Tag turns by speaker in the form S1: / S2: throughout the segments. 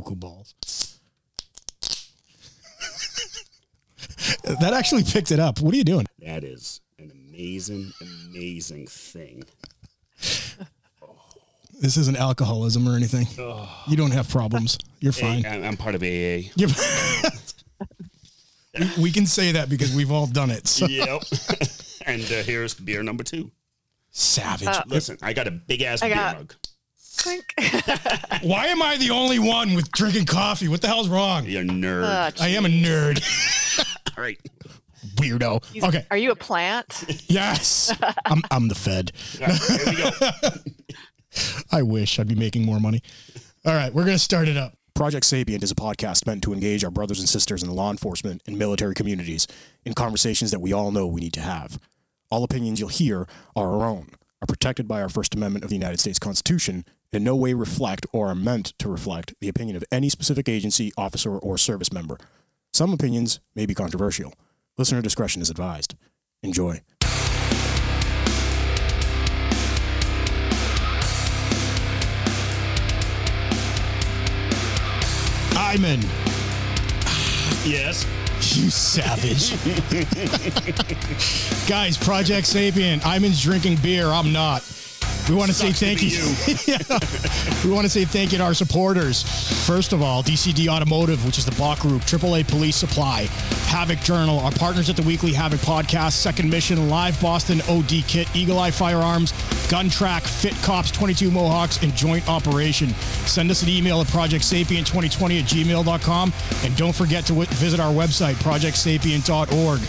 S1: cuckoo balls. that actually picked it up. What are you doing?
S2: That is an amazing, amazing thing.
S1: This isn't alcoholism or anything. You don't have problems. You're fine.
S2: I- I'm part of AA.
S1: You're- we, we can say that because we've all done it. So.
S2: yep. and uh, here's beer number two.
S1: Savage.
S2: Listen, I got a big ass beer
S3: got-
S2: mug.
S3: Clink.
S1: Why am I the only one with drinking coffee? What the hell's wrong?
S2: You're a nerd.
S3: Oh,
S1: I am a nerd.
S2: All right.
S1: Weirdo. Okay.
S3: Are you a plant?
S1: Yes. I'm, I'm the Fed.
S2: All right, here we go.
S1: I wish I'd be making more money. All right, we're going to start it up. Project Sapient is a podcast meant to engage our brothers and sisters in the law enforcement and military communities in conversations that we all know we need to have. All opinions you'll hear are our own, are protected by our First Amendment of the United States Constitution, and in no way reflect or are meant to reflect the opinion of any specific agency, officer, or service member. Some opinions may be controversial. Listener discretion is advised. Enjoy. Iman,
S2: Yes.
S1: you savage. Guys, Project Sapient, Iman's drinking beer. I'm not. We want to say
S2: Sucks to
S1: thank you. We want to say thank you to our supporters. First of all, DCD Automotive, which is the Bach Group, AAA Police Supply, Havoc Journal, our partners at the Weekly Havoc Podcast, Second Mission, Live Boston OD Kit, Eagle Eye Firearms, Gun Track, Fit Cops 22 Mohawks, and Joint Operation. Send us an email at projectsapient2020 at gmail.com. And don't forget to w- visit our website, projectsapient.org.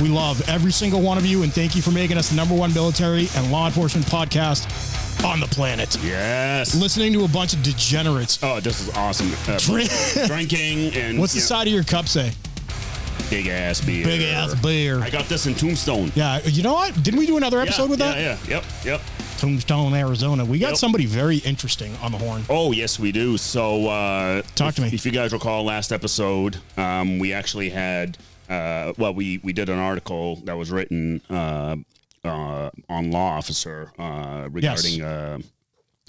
S1: We love every single one of you, and thank you for making us the number one military and law enforcement podcast on the planet.
S2: Yes.
S1: Listening to a bunch of degenerates.
S2: Oh, this is awesome. Uh,
S1: Drink-
S2: drinking and
S1: What's the
S2: you know,
S1: side of your cup say?
S2: big ass beer.
S1: Big ass beer.
S2: I got this in Tombstone.
S1: Yeah, you know what? Didn't we do another episode
S2: yeah,
S1: with that?
S2: Yeah, yeah, yep, yep.
S1: Tombstone, Arizona. We got
S2: Yep.
S1: somebody very interesting on the horn.
S2: Oh yes, we do. So uh,
S1: Talk
S2: if,
S1: to me.
S2: If you guys recall last episode, um, we actually had uh, well, we we did an article that was written uh, uh, on law officer uh, regarding. Uh,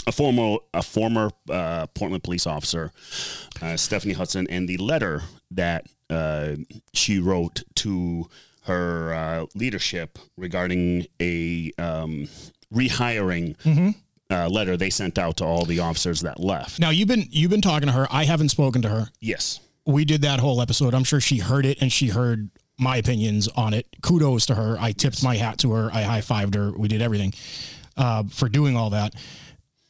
S2: a former a former uh, Portland police officer, uh, Stephanie Hudson, and the letter that uh, she wrote to her uh, leadership regarding a um, rehiring
S1: Mm-hmm.
S2: uh, letter they sent out to all the officers that left.
S1: Now you've been you've been talking to her. I haven't spoken to her.
S2: Yes.
S1: We did that whole episode. I'm sure she heard it and she heard my opinions on it. Kudos to her. I tipped my hat to her. I high fived her. We did everything uh, for doing all that.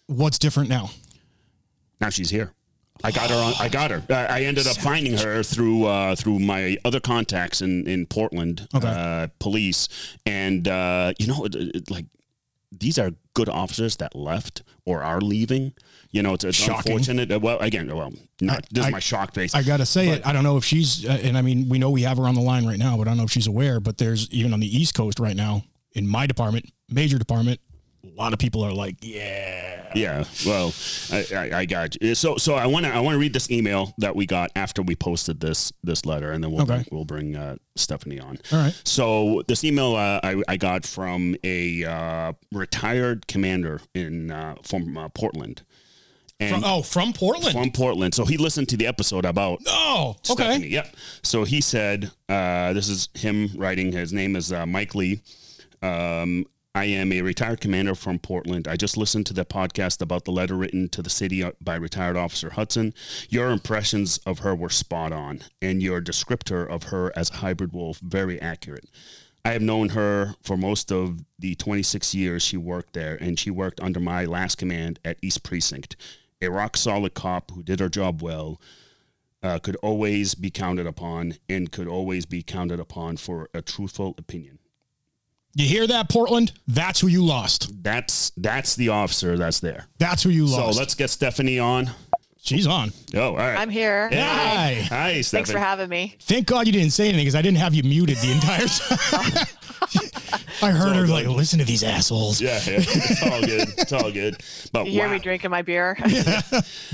S1: What's different now?
S2: Now she's here. I got her on. I got her. I I ended up finding her through uh, through my other contacts in in Portland,
S1: Okay.
S2: uh, police, and uh, you know, it, it, like these are good officers that left or are leaving. You know, it's, it's
S1: Shocking.
S2: unfortunate. Well, again, well, not this
S1: I-
S2: is my shock face.
S1: I got to say it. I don't know if she's, uh, and I mean, we know we have her on the line right now, but I don't know if she's aware. But there's even on the East Coast right now in my department, major department, a lot of people are like, yeah.
S2: Yeah, well, I, I, I got you. So, so I want to I want to read this email that we got after we posted this this letter, and then we'll
S1: Okay.
S2: we'll bring uh, Stephanie on.
S1: All right.
S2: So this email uh, I, I got from a uh, retired commander in uh, from uh, Portland, and
S1: From, oh, from Portland.
S2: from Portland. So he listened to the episode about
S1: oh, okay.
S2: Stephanie. Yep. So he said, uh, this is him writing. His name is uh, Mike Lee. Um, I am a retired commander from Portland. I just listened to the podcast about the letter written to the city by retired Officer Hudson. Your impressions of her were spot on, and your descriptor of her as a hybrid wolf very accurate. I have known her for most of the 26 years she worked there, and she worked under my last command at East Precinct. A rock solid cop who did her job well, uh, could always be counted upon and could always be counted upon for a truthful opinion.
S1: You hear that, Portland? That's who you lost.
S2: That's that's the officer that's there.
S1: That's who you lost.
S2: So let's get Stephanie on.
S1: She's on.
S2: Oh, all right.
S3: I'm here.
S1: Hi.
S2: Hi,
S3: Thanks
S2: Stephanie.
S3: for having me.
S1: Thank God you didn't say anything because I didn't have you muted the entire time. I heard her
S2: good.
S1: like, listen to these assholes
S2: Yeah, yeah, it's all good. It's all good. But
S3: You hear
S2: wow.
S3: me drinking my beer?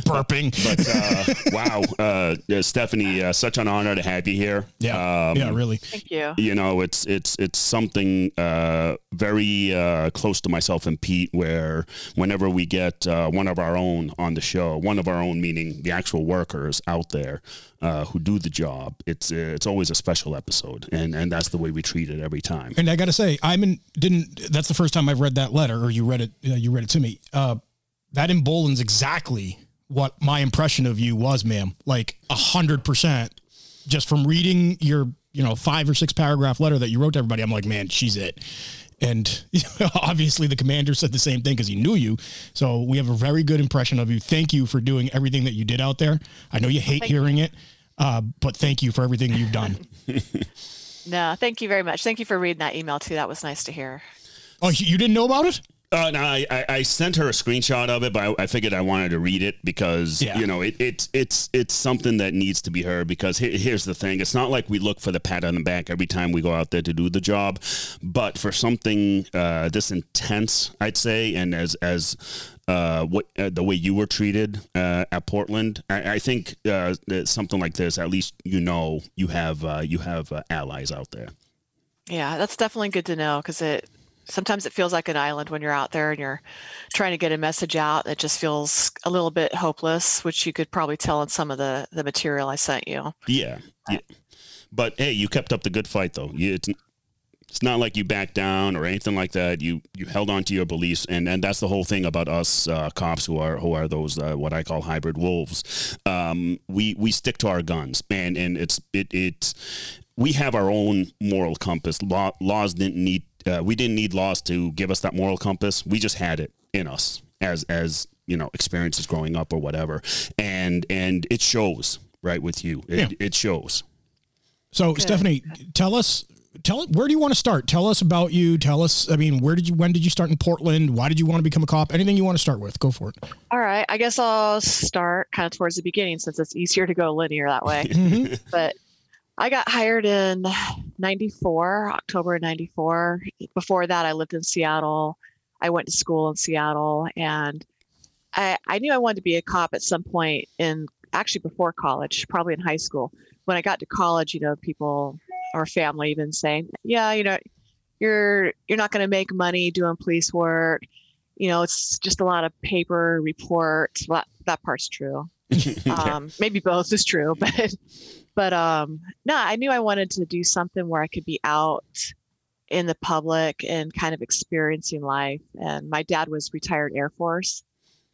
S1: burping.
S2: But uh, wow, uh, yeah, Stephanie, uh, such an honor to have you here.
S1: yeah,
S2: Um,
S1: yeah, really.
S3: Thank you.
S2: you know it's it's it's something uh, very uh, close to myself and Pete where whenever we get uh, one of our own on the show one of our own meaning the actual workers out there uh, who do the job it's it's always a special episode and and that's the way we treat it every time
S1: And I got to say, I'm in, didn't. That's the first time I've read that letter, or you read it. Uh, you read it to me. Uh, that emboldens exactly what my impression of you was, ma'am. Like a hundred percent, just from reading your, you know, five or six paragraph letter that you wrote to everybody. I'm like, man, she's it. And obviously, the commander said the same thing because he knew you. So we have a very good impression of you. Thank you for doing everything that you did out there. I know you hate
S3: Thank
S1: hearing it, uh, but thank you for everything you've done.
S3: No, thank you very much. Thank you for reading that email too. That was nice to hear.
S1: oh, you you didn't know about it?
S2: Uh, no, I, I, I sent her a screenshot of it, but I, I figured I wanted to read it because
S1: Yeah.
S2: you know it, it's it's it's something that needs to be heard. Because here, here's the thing: it's not like we look for the pat on the back every time we go out there to do the job, but for something uh, this intense, I'd say, and as as uh, what uh, the way you were treated uh, at Portland, I, I think uh, something like this, at least you know you have uh, you have uh, allies out there.
S3: Yeah, that's definitely good to know because it sometimes it feels like an island when you're out there and you're trying to get a message out. It just feels a little bit hopeless, which you could probably tell in some of the the material I sent you.
S2: Yeah, yeah. But hey, you kept up the good fight, though. You, it's it's not like you backed down or anything like that. You you held on to your beliefs, and, and that's the whole thing about us uh, cops who are who are those uh, what I call hybrid wolves. Um, we we stick to our guns, man, and it's it it. We have our own moral compass. Law, laws didn't need. Uh, we didn't need laws to give us that moral compass. We just had it in us as as you know experiences growing up or whatever, and and it shows right with you. It,
S1: Yeah.
S2: it shows.
S1: So Stephanie, tell us, tell where do you want to start? Tell us about you. Tell us, I mean, where did you, when did you start in Portland? Why did you want to become a cop? Anything you want to start with, go for it.
S3: All right, I guess I'll start kind of towards the beginning since it's easier to go linear that way.
S1: Mhm.
S3: but I got hired in 94, October of 94. Before that, I lived in Seattle. I went to school in Seattle and I, I knew I wanted to be a cop at some point in actually before college, probably in high school. When I got to college, you know, people or family even saying, yeah, you know, you're you're not going to make money doing police work. You know, it's just a lot of paper reports. Well, that, that part's true um, maybe both is true, but but um, no, I knew I wanted to do something where I could be out in the public and kind of experiencing life. And my dad was retired Air Force,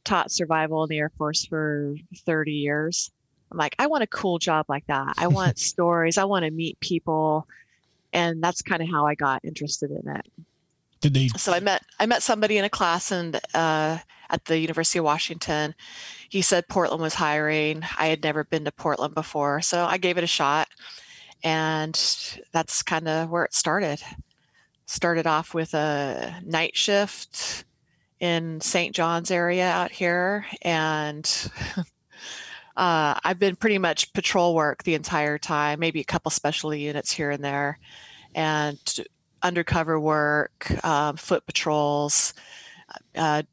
S3: taught survival in the Air Force for 30 years. I'm like, I want a cool job like that. I want stories. I want to meet people, and that's kind of how I got interested in it
S1: Did they,
S3: so I met I met somebody in a class and uh, at the University of Washington. He said Portland was hiring. I had never been to Portland before, so I gave it a shot, and that's kind of where it started. Started off with a night shift in St. John's area out here, and uh, I've been pretty much patrol work the entire time. Maybe a couple specialty units here and there, and undercover work, um, foot patrols, uh,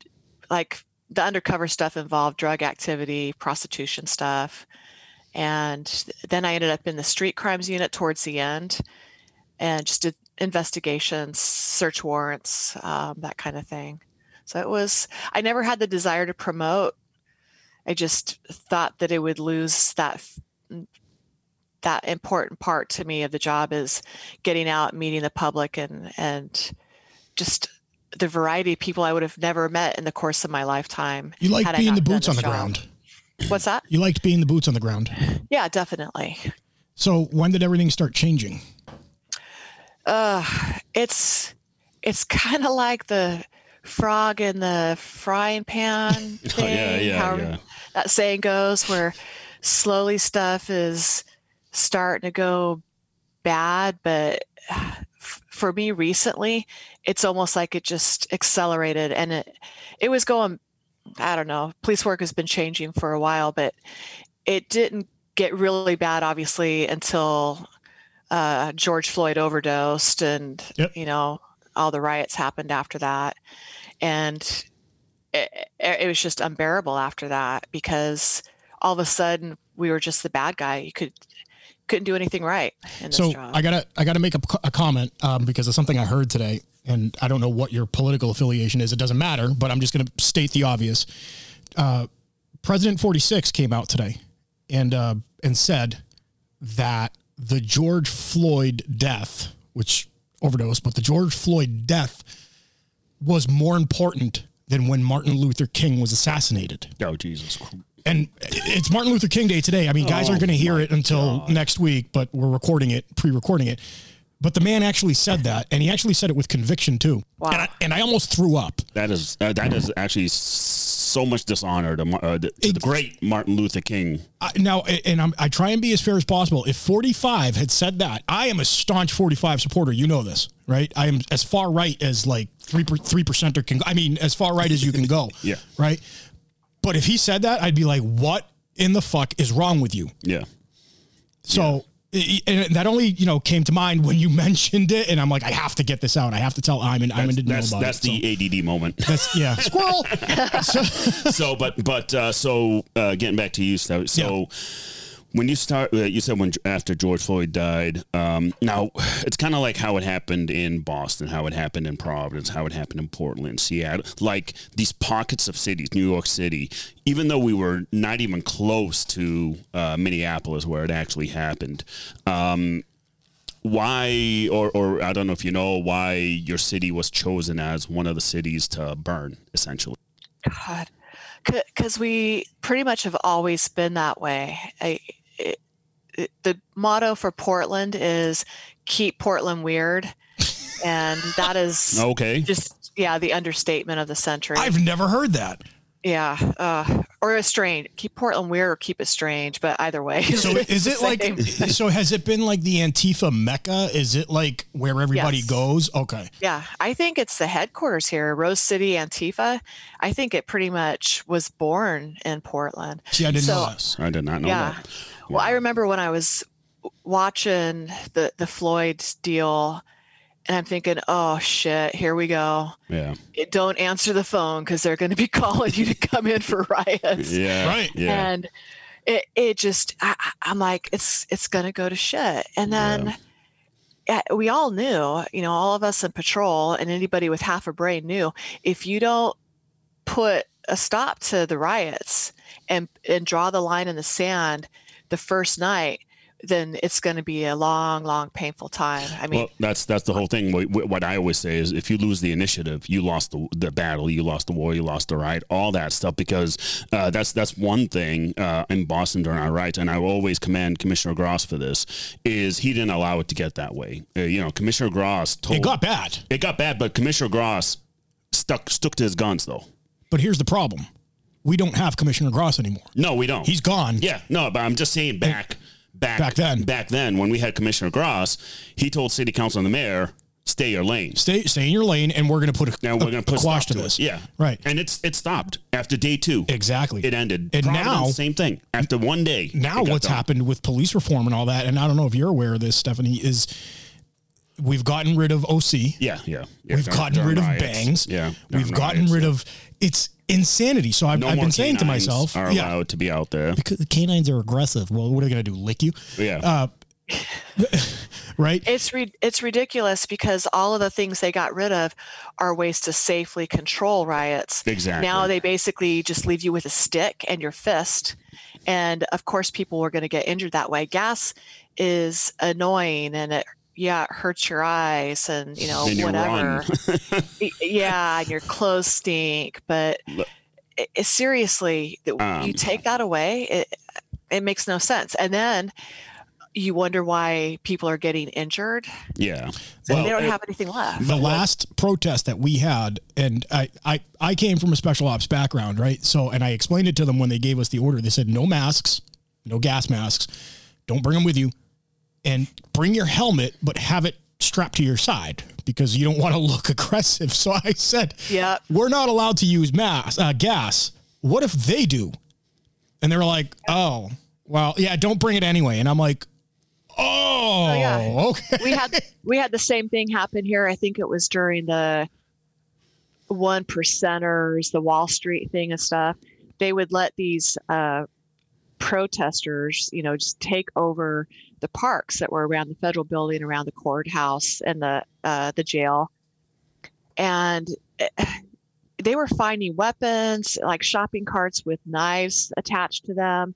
S3: like the undercover stuff involved drug activity, prostitution stuff. And then I ended up in the street crimes unit towards the end and just did investigations, search warrants, um, that kind of thing. So it was, I never had the desire to promote. I just thought that it would lose that that important part to me of the job is getting out meeting the public and and just the variety of people i would have never met in the course of my lifetime
S1: you like being the boots on the
S3: job.
S1: ground.
S3: what's that
S1: You liked being the boots on the ground.
S3: yeah definitely
S1: So when did everything start changing?
S3: uh it's it's kind of like the frog in the frying pan thing
S2: Oh, yeah, yeah,
S3: however
S2: yeah.
S3: that saying goes where slowly stuff is starting to go bad but f- for me recently it's almost like it just accelerated and it it was going i don't know police work has been changing for a while but it didn't get really bad obviously until uh, george floyd overdosed and
S1: Yep.
S3: you know all the riots happened after that, and it, it was just unbearable after that because all of a sudden we were just the bad guy. You could couldn't do anything right in this
S1: So
S3: job.
S1: I gotta I gotta make a, a comment um, because of something I heard today, and I don't know what your political affiliation is. It doesn't matter, but I'm just gonna state the obvious. Uh, President 46 came out today and uh, and said that the George Floyd death, which overdose, but the George Floyd death was more important than when Martin Luther King was assassinated
S2: Oh Jesus!
S1: And it's Martin Luther King Day today. I mean, guys
S2: Oh
S1: aren't going to hear it until next week, but we're recording it, pre-recording it. But the man actually said that, and he actually said it with conviction too.
S3: Wow.
S1: And I, and I almost threw up.
S2: That is uh, that is actually s- so much dishonor to, uh, the, to the great Martin Luther King.
S1: I, now, and I'm, I try and be as fair as possible. If 45 had said that, I am a staunch 45 supporter. You know this, right? I am as far right as like three three percenter can. I mean, as far right as you can go.
S2: Yeah.
S1: Right. But if he said that, I'd be like, "What in the fuck is wrong with you?"
S2: Yeah.
S1: So i- and that only you know came to mind when you mentioned it, and I'm like, I have to get this out. I have to tell Iman. Iman didn't know
S2: That's
S1: about
S2: that's
S1: it.
S2: the ADD moment.
S1: that's yeah, squirrel. so,
S2: so, but but uh, so uh, getting back to you, so, so when you start, uh, you said when after George Floyd died. Um, now it's kind of like how it happened in Boston, how it happened in Providence, how it happened in Portland, Seattle. Like these pockets of cities, New York City. Even though we were not even close to uh, Minneapolis, where it actually happened. Um, why or, or i don't know if you know why your city was chosen as one of the cities to burn essentially
S3: God, because we pretty much have always been that way. I, it, it, the motto for Portland is "Keep Portland Weird," and that is
S2: okay
S3: just yeah the understatement of the century.
S1: I've never heard that.
S3: Yeah, uh, or a strange. Keep Portland weird or keep it strange, but either way.
S1: So is it like? So has it been like the Antifa mecca? Is it like where everybody
S3: Yes.
S1: goes? Okay.
S3: Yeah, I think it's the headquarters here, Rose City Antifa. I think it pretty much was born in Portland.
S1: See, I didn't know this.
S2: i did not know
S3: Yeah.
S2: that
S3: Well, I remember when I was watching the the Floyd deal, and I'm thinking, oh shit, here we go.
S2: yeah
S3: It, don't answer the phone because they're going to be calling you to come in for riots.
S2: yeah
S1: Right.
S2: yeah
S3: And it it just I, I- I'm like it's it's going to go to shit. And then. Yeah, we all knew, you know, all of us in patrol and anybody with half a brain knew if you don't put a stop to the riots and and draw the line in the sand the first night, then it's going to be a long, long, painful time. I mean,
S2: well that's that's the whole thing what, what i always say is if you lose the initiative you lost the, the battle you lost the war you lost the right all that stuff because uh, that's that's one thing uh, in boston during our riots and i will always commend commissioner gross for this is he didn't allow it to get that way uh, you know commissioner gross told
S1: It got bad.
S2: It got bad, but Commissioner Gross stuck stuck to his guns though.
S1: But here's the problem: we don't have Commissioner Gross anymore.
S2: No, we don't.
S1: He's gone.
S2: yeah, no, but I'm just saying back back
S1: Back then.
S2: back then when we had Commissioner Gross, he told City Council and the mayor, "Stay your lane."
S1: Stay, stay in your lane, and we're going to put a,
S2: Now we're going to put
S1: quash
S2: stop
S1: to
S2: to
S1: this.
S2: it. Yeah,
S1: Right.
S2: And it's it stopped after day two.
S1: Exactly.
S2: It ended.
S1: And
S2: Providence,
S1: now-
S2: same thing. After one day.
S1: now what's
S2: done.
S1: happened with police reform and all that, and I don't know if you're aware of this, Stephanie, is we've gotten rid of OC.
S2: Yeah, yeah. yeah
S1: We've gotten rid of bangs.
S2: Yeah,
S1: We've gotten
S2: riots,
S1: rid
S2: yeah.
S1: of it's insanity. So I've,
S2: No
S1: I've
S2: more
S1: been saying to
S2: canines
S1: myself,
S2: are
S1: yeah,
S2: allowed to be out there.
S1: because the canines are aggressive. Well, what are they going to do? Lick you?
S2: Yeah.
S1: Uh, right?
S3: it's re- it's ridiculous because all of the things they got rid of are ways to safely control riots.
S2: Exactly.
S3: Now they basically just leave you with a stick and your fist. And of course, people were going to get injured that way. Gas is annoying and it, yeah, it hurts your eyes and, you know,
S2: Then you
S3: whatever. yeah, and your clothes stink. But
S2: Look.
S3: it, it- seriously,
S2: Um,
S3: you take that away, it, it makes no sense. And then you wonder why people are getting injured.
S2: yeah.
S3: And they don't
S2: it-
S3: have anything left.
S1: the last protest that we had, and I, I, I came from a special ops background, right? So, and I explained it to them when they gave us the order. They said, no masks, no gas masks, don't bring them with you, and bring your helmet, but have it strapped to your side because you don't want to look aggressive. So I said,
S3: "Yeah,
S1: we're not allowed to use mass, uh, gas. What if they do? And they were like, oh, well, yeah, don't bring it anyway. And I'm like, Oh,
S3: yeah.
S1: okay.
S3: we had we had the same thing happen here. I think it was during the one percenters, the Wall Street thing and stuff. They would let these uh, protesters, you know, just take over the parks that were around the federal building, around the courthouse, and the uh, the jail, and eh, they were finding weapons like shopping carts with knives attached to them,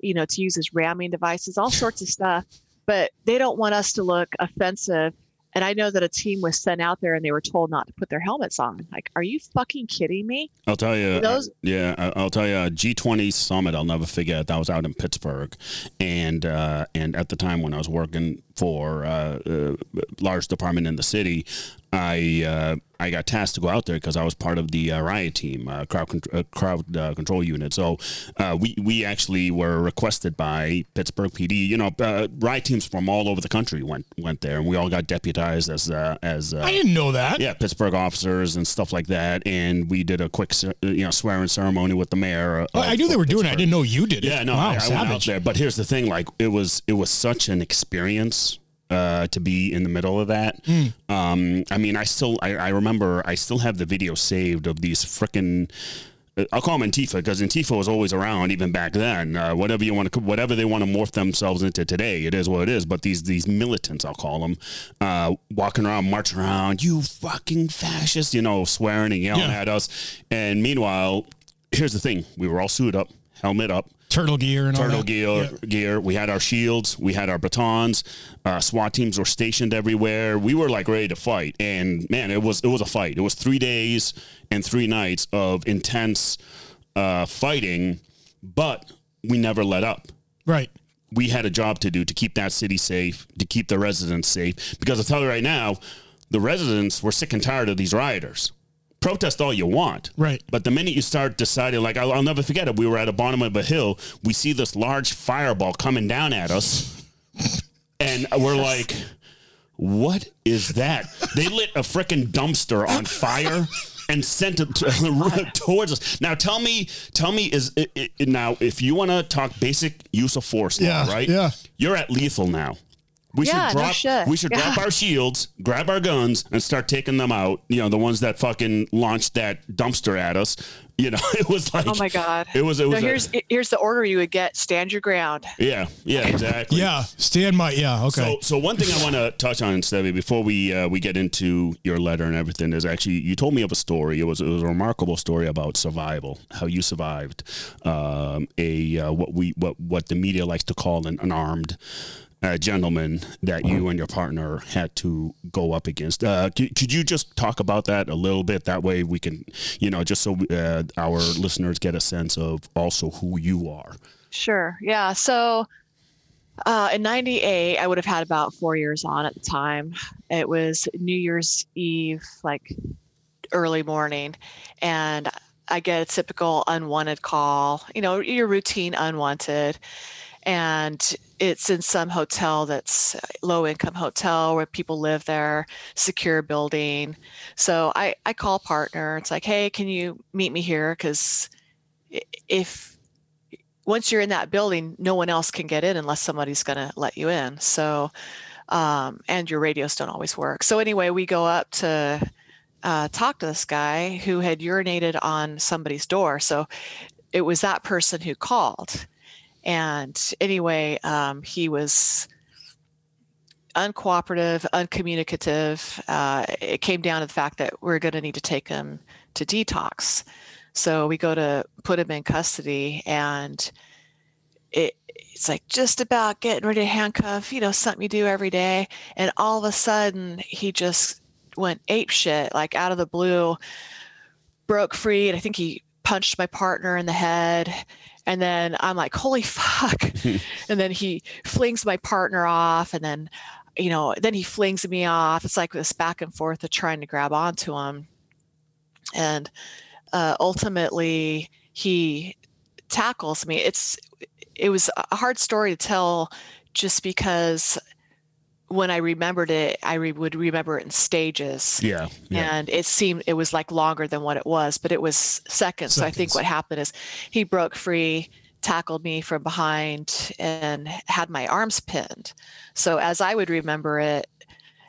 S3: you know, to use as ramming devices, all sorts of stuff but they don't want us to look offensive. And I know that a team was sent out there and they were told not to put their helmets on. Like, are you fucking kidding me?
S2: I'll tell you.
S3: Those-
S2: uh, yeah, I- I'll tell you. G20 summit. I'll never forget. That was out in Pittsburgh, and uh, and at the time when I was working for uh, a large department in the city, I uh, I got tasked to go out there because I was part of the uh, riot team, uh, crowd con- uh, crowd uh, control unit. So uh, we we actually were requested by Pittsburgh PD. You know, uh, riot teams from all over the country went went there, and we all got deputized as uh, as uh,
S1: I didn't know that.
S2: yeah, Pittsburgh officers and stuff like that. And we did a quick, you know, swearing ceremony with the mayor.
S1: Well, I knew they
S2: of
S1: doing it. I didn't know you did it.
S2: Yeah, no,
S1: wow,
S2: I, I went out there. But here's the thing: like, it was it was such an experience uh, to be in the middle of that.
S1: Hmm.
S2: Um, I mean, I still, I, I remember, I still have the video saved of these freaking. I'll call them Antifa because Antifa was always around even back then. Uh, whatever you want to, whatever they want to morph themselves into today, it is what it is. But these these militants, I'll call them, uh, walking around, marching around, you fucking fascist, you know, swearing and yelling
S1: Yeah.
S2: at us. And meanwhile, here's the thing: we were all suited up, helmet up,
S1: Turtle gear and all
S2: turtle
S1: that.
S2: gear.
S1: Yeah.
S2: Gear. We had our shields. We had our batons. Uh, SWAT teams were stationed everywhere. We were like ready to fight. And man, it was it was a fight. It was three days and three nights of intense uh, fighting, but we never let up.
S1: Right.
S2: We had a job to do to keep that city safe, to keep the residents safe. Because I'll tell you right now, the residents were sick and tired of these rioters. Protest all you want.
S1: Right.
S2: But the minute you start deciding, like, I'll, I'll never forget it. We were at the bottom of a hill. We see this large fireball coming down at us. And we're like, what is that? They lit a freaking dumpster on fire and sent it to, towards us. Now tell me, tell me, is it, it, now if you want to talk basic use of force, now,
S1: Yeah,
S2: right?
S1: yeah.
S2: You're at lethal now. We
S3: Yeah,
S2: should
S3: no
S2: drop.
S3: shit.
S2: we should
S3: Yeah.
S2: drop our shields, grab our guns, and start taking them out. You know, the ones that fucking launched that dumpster at us. You know, it was like,
S3: Oh my god.
S2: it was, it
S3: No,
S2: was, a-
S3: here's here's the order you would get: stand your ground.
S2: yeah, yeah, exactly.
S1: Yeah. Stand my. Yeah. Okay.
S2: So, so one thing I want to touch on, Stevie, before we uh, we get into your letter and everything, is actually you told me of a story. It was it was a remarkable story about survival, how you survived um, a uh, what we what what the media likes to call an unarmed. Uh, gentleman that you and your partner had to go up against. Uh, could, could you just talk about that a little bit? That way we can, you know, just so uh, our listeners get a sense of also who you are.
S3: Sure. Yeah. So uh, in 98, I would have had about four years on at the time. It was New Year's Eve, like early morning. And I get a typical unwanted call, you know, your routine unwanted. And it's in some hotel that's low income hotel where people live there, secure building. So I, I call partner. It's like, hey, can you meet me here? Because if once you're in that building, no one else can get in unless somebody's going to let you in. So, um, and your radios don't always work. So anyway, we go up to uh, talk to this guy who had urinated on somebody's door. So it was that person who called. And anyway, um, he was uncooperative, uncommunicative. Uh, it came down to the fact that we're going to need to take him to detox. So we go to put him in custody, and it, it's like just about getting ready to handcuff, you know, something you do every day. And all of a sudden, he just went ape shit, like out of the blue, broke free. And I think he punched my partner in the head. And then I'm like, holy fuck. and then he flings my partner off. And then, you know, then he flings me off. It's like this back and forth of trying to grab onto him. And uh, ultimately, he tackles me. It's it was a hard story to tell just because when I remembered it, I re- would remember it in stages.
S2: Yeah, yeah.
S3: And it seemed it was like longer than what it was, but it was seconds. So I think what happened is he broke free, tackled me from behind and had my arms pinned. So as I would remember it,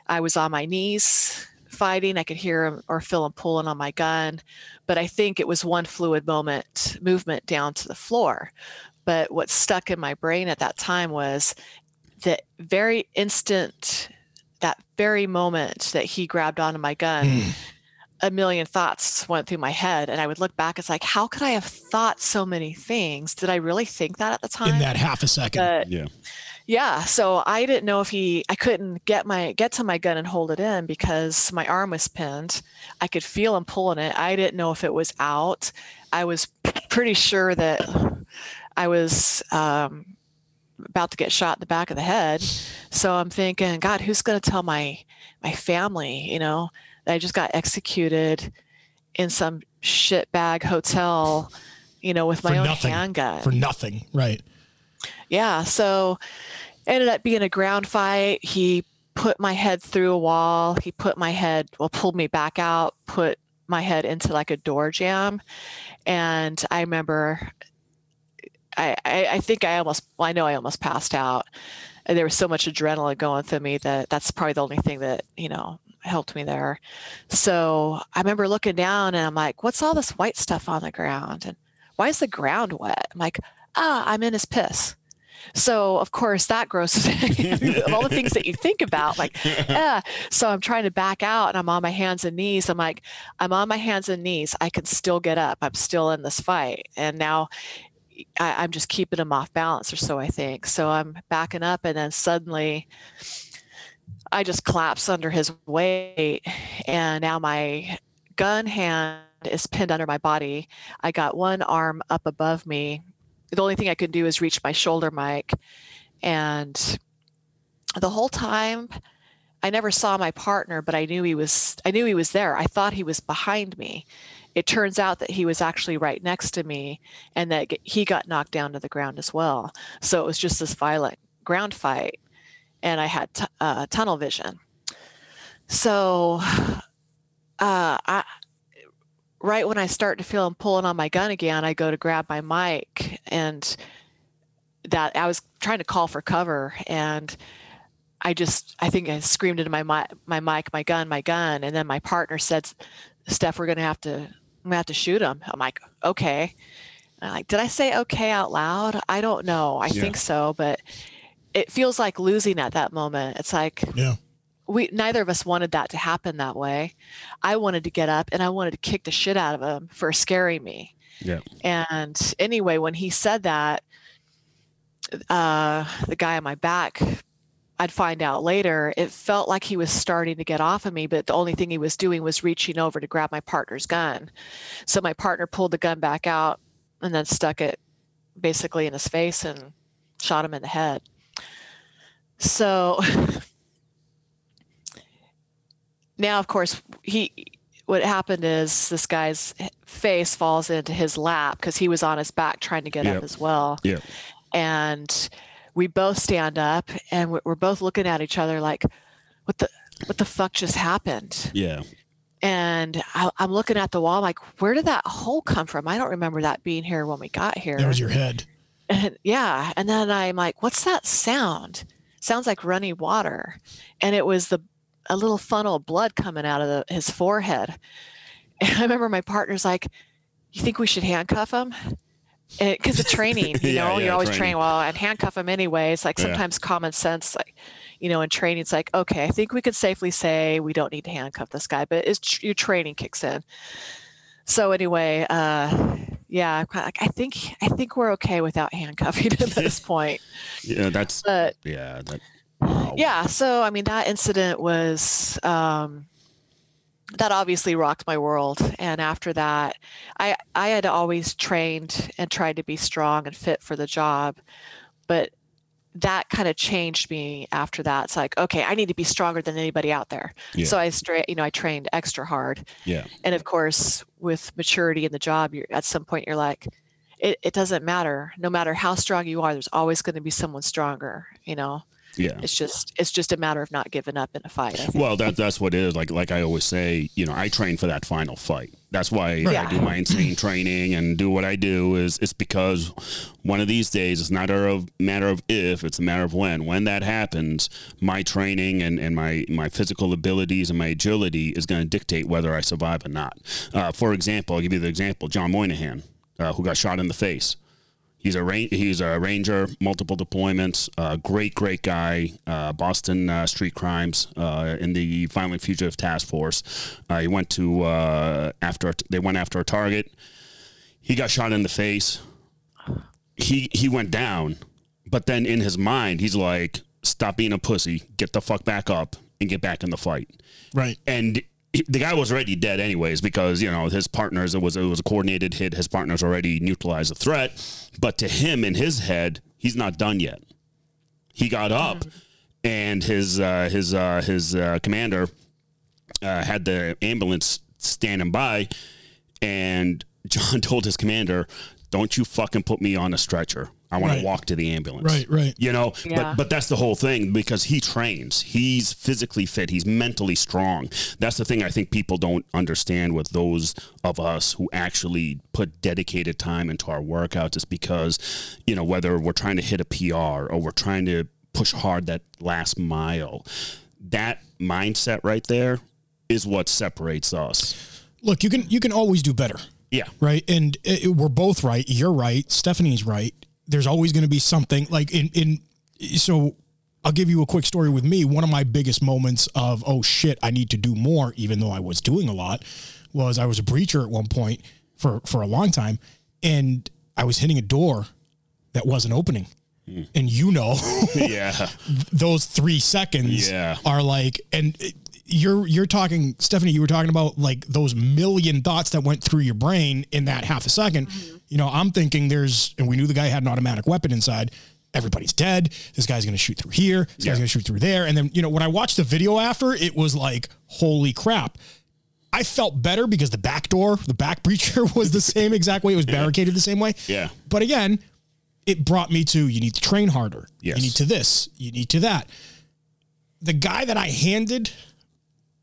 S3: I was on my knees fighting. I could hear him or feel him pulling on my gun, but I think it was one fluid moment movement down to the floor. But what stuck in my brain at that time was the very instant, that very moment that he grabbed onto my gun.
S1: Mm.
S3: A million thoughts went through my head, and I would look back. It's like, how could I have thought so many things? Did I really think that at the time?
S1: In that half a second.
S3: But
S2: Yeah.
S3: yeah, so I didn't know if he I couldn't get my get to my gun and hold it in because my arm was pinned. I could feel him pulling it. I didn't know if it was out. I was pretty sure that I was um, about to get shot in the back of the head. So I'm thinking, God, who's going to tell my my family, you know, that I just got executed in some shitbag hotel, you know, with
S1: For
S3: my own
S1: nothing.
S3: handgun.
S1: for nothing. Right.
S3: Yeah. So ended up being a ground fight. He put my head through a wall. He put my head, well, pulled me back out, put my head into like a door jamb. And I remember, I, I, I think I almost, well, I know I almost passed out. And there was so much adrenaline going through me that that's probably the only thing that, you know, helped me there. So I remember looking down and I'm like, what's all this white stuff on the ground? And why is the ground wet? I'm like, ah, I'm in his piss. So of course that grosses of all the things that you think about, like, yeah. So I'm trying to back out and I'm on my hands and knees. I'm like, I'm on my hands and knees. I can still get up. I'm still in this fight. And now I, I'm just keeping him off balance or so I think. So I'm backing up and then suddenly I just collapse under his weight and now my gun hand is pinned under my body. I got one arm up above me the only thing I could do is reach my shoulder mic. And the whole time I never saw my partner, but I knew he was I knew he was there. I thought he was behind me. It turns out that he was actually right next to me and that he got knocked down to the ground as well. So it was just this violent ground fight and I had t- uh, tunnel vision. So uh, I right when I start to feel him pulling on my gun again, I go to grab my mic and that I was trying to call for cover and I just I think I screamed into my my mic, my gun, my gun, and then my partner said, "Steph, we're gonna have to I'm gonna have to shoot him." I'm like, "Okay." And I'm like, did I say okay out loud? I don't know. I
S2: Yeah.
S3: think so, but it feels like losing at that moment. It's like
S1: Yeah.
S3: we neither of us wanted that to happen that way. I wanted to get up and I wanted to kick the shit out of him for scaring me.
S2: Yeah.
S3: And anyway, when he said that, uh, the guy on my back, I'd find out later, it felt like he was starting to get off of me, but the only thing he was doing was reaching over to grab my partner's gun. So my partner pulled the gun back out and then stuck it basically in his face and shot him in the head. So now, of course, he what happened is this guy's face falls into his lap because he was on his back trying to get
S2: Yep.
S3: up as well.
S2: Yep.
S3: And we both stand up and we- we're both looking at each other like, what the what the fuck just happened?
S2: Yeah.
S3: And I, I'm looking at the wall, like, where did that hole come from? I don't remember that being here when we got here.
S1: That was your head.
S3: And yeah, and then I'm like, "What's that sound?" Sounds like running water, and it was the a little funnel of blood coming out of the, his forehead. And I remember my partner's like, "You think we should handcuff him?" Because of training, you
S2: Yeah,
S3: know,
S2: yeah,
S3: you're always
S2: training.
S3: training. Well, and handcuff them anyway. It's like
S2: Yeah.
S3: sometimes common sense, like you know, in training, it's like, okay, I think we could safely say we don't need to handcuff this guy, but it's your training kicks in. So anyway, uh, yeah, I think I think we're okay without handcuffing at this point.
S2: Yeah. That's
S3: But
S2: yeah. That. Wow.
S3: yeah, so I mean that incident was um, that obviously rocked my world, and after that, I I had always trained and tried to be strong and fit for the job, but that kind of changed me after that. It's like, okay, I need to be stronger than anybody out there.
S2: Yeah.
S3: So I straight, you know, I trained extra hard.
S2: Yeah.
S3: and of course with maturity in the job you're at some point you're like it, it doesn't matter no matter how strong you are there's always going to be someone stronger you know
S2: Yeah.
S3: It's just it's just a matter of not giving up in a fight.
S2: Well, that that's what it is. Like like I always say, you know, I train for that final fight. That's why I do my insane training and do what I do. Is it's because one of these days it's not a matter of if, it's a matter of when. When that happens, my training and, and my my physical abilities and my agility is going to dictate whether I survive or not. Uh, for example, I'll give you the example: John Moynihan, uh, who got shot in the face. He's a ra- he's a ranger, multiple deployments. Uh, great, great guy. Uh, Boston uh, street crimes uh, in the violent fugitive task force. Uh, he went to uh, after they went after a target. He got shot in the face. He he went down, but then in his mind, he's like, "Stop being a pussy. Get the fuck back up and get back in the fight."
S1: Right.
S2: and the guy was already dead anyways because you know his partners it was it was a coordinated hit. His partners already neutralized the threat. But to him in his head he's not done yet. He got up and his uh, his uh, his uh, commander uh, had the ambulance standing by and John told his commander don't you fucking put me on a stretcher I want
S1: Right.
S2: to walk to the ambulance
S1: Right. Right.
S2: you know
S3: Yeah.
S2: but but that's the whole thing because he trains he's physically fit he's mentally strong that's the thing i think people don't understand with those of us who actually put dedicated time into our workouts is because you know whether we're trying to hit a pr or we're trying to push hard that last mile that mindset right there is what separates us
S1: Look, you can you can always do better.
S2: yeah
S1: right? And it, it- we're both right. You're right. Stephanie's right. There's always going to be something like in in. So I'll give you a quick story with me. One of my biggest moments of oh shit, I need to do more, even though I was doing a lot, was I was a breacher at one point for for a long time, and I was hitting a door that wasn't opening. Hmm. And you know,
S2: yeah
S1: those three seconds
S2: Yeah.
S1: are like and you're you're talking stephanie you were talking about like those million thoughts that went through your brain in that half a 2nd mm-hmm. you know i'm thinking there's and we knew the guy had an automatic weapon inside everybody's dead this guy's going to shoot through here this
S2: Yeah.
S1: guy's going to shoot through there and then you know when i watched the video after it was like holy crap I felt better because the back door, the back breacher was the same exact way. It was barricaded the same way.
S2: Yeah.
S1: But again, it brought me to you need to train harder.
S2: Yes.
S1: You need to this, you need to that. The guy that I handed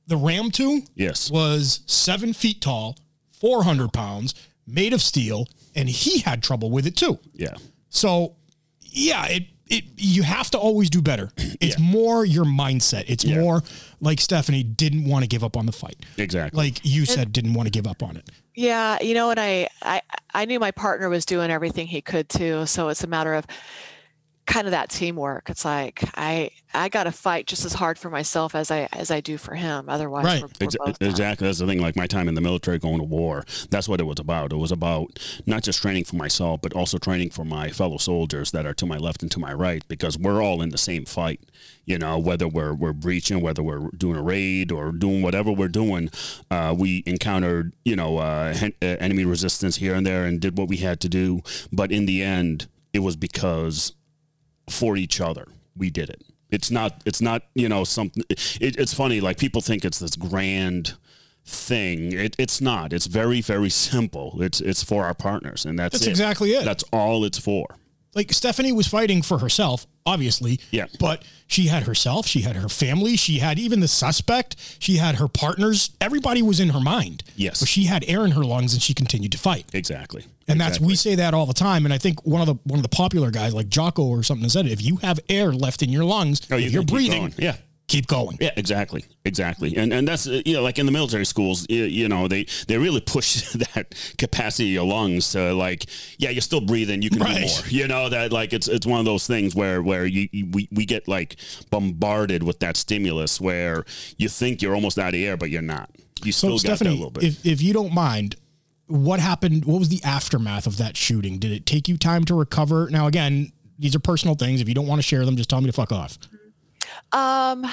S1: the ram to
S2: yes
S1: was seven feet tall, 400 pounds, made of steel, and he had trouble with it too.
S2: yeah
S1: So, yeah, it it you have to always do better. It's
S2: Yeah.
S1: more your mindset. It's
S2: Yeah.
S1: more like Stephanie didn't want to give up on the fight.
S2: exactly
S1: Like you said, didn't want to give up on it.
S3: Yeah, you know, and I, I I knew my partner was doing everything he could too. So it's a matter of kind of that teamwork. It's like I I got to fight just as hard for myself as I as I do for him. Otherwise,
S1: Right.
S3: we're, we're
S2: Ex-
S3: both done.
S2: exactly. That's the thing. Like my time in the military, going to war. That's what it was about. It was about not just training for myself, but also training for my fellow soldiers that are to my left and to my right, because we're all in the same fight. You know, whether we're we're breaching, whether we're doing a raid or doing whatever we're doing, uh, we encountered you know uh, hen- uh, enemy resistance here and there, and did what we had to do. But in the end, it was because for each other. We did it. It's not. It's not. You know something. It, it's funny. Like people think it's this grand thing. It, it's not. It's very very simple. It's it's for our partners, and that's
S1: That's
S2: it.
S1: exactly it.
S2: That's all it's for.
S1: Like Stephanie was fighting for herself, obviously.
S2: Yeah.
S1: But she had herself, she had her family, she had even the suspect, she had her partners. Everybody was in her mind.
S2: Yes.
S1: But she had air in her lungs and she continued to fight.
S2: Exactly.
S1: And that's we say that all the time. And I think one of the one of the popular guys like Jocko or something said it. If you have air left in your lungs,
S2: Oh, you
S1: if you're breathing.
S2: Yeah.
S1: Keep going.
S2: Yeah, exactly, exactly, and and that's you know like in the military schools, you, you know they they really push that capacity of your lungs to like yeah you're still breathing, you can
S1: Right.
S2: do more, you know that like it's it's one of those things where where you, you we we get like bombarded with that stimulus where you think you're almost out of air, but you're not. You
S1: So
S2: still got that
S1: Stephanie,
S2: little bit.
S1: if if you don't mind, what happened? What was the aftermath of that shooting? Did it take you time to recover? Now again, these are personal things. If you don't want to share them, just tell me to fuck off.
S3: Um,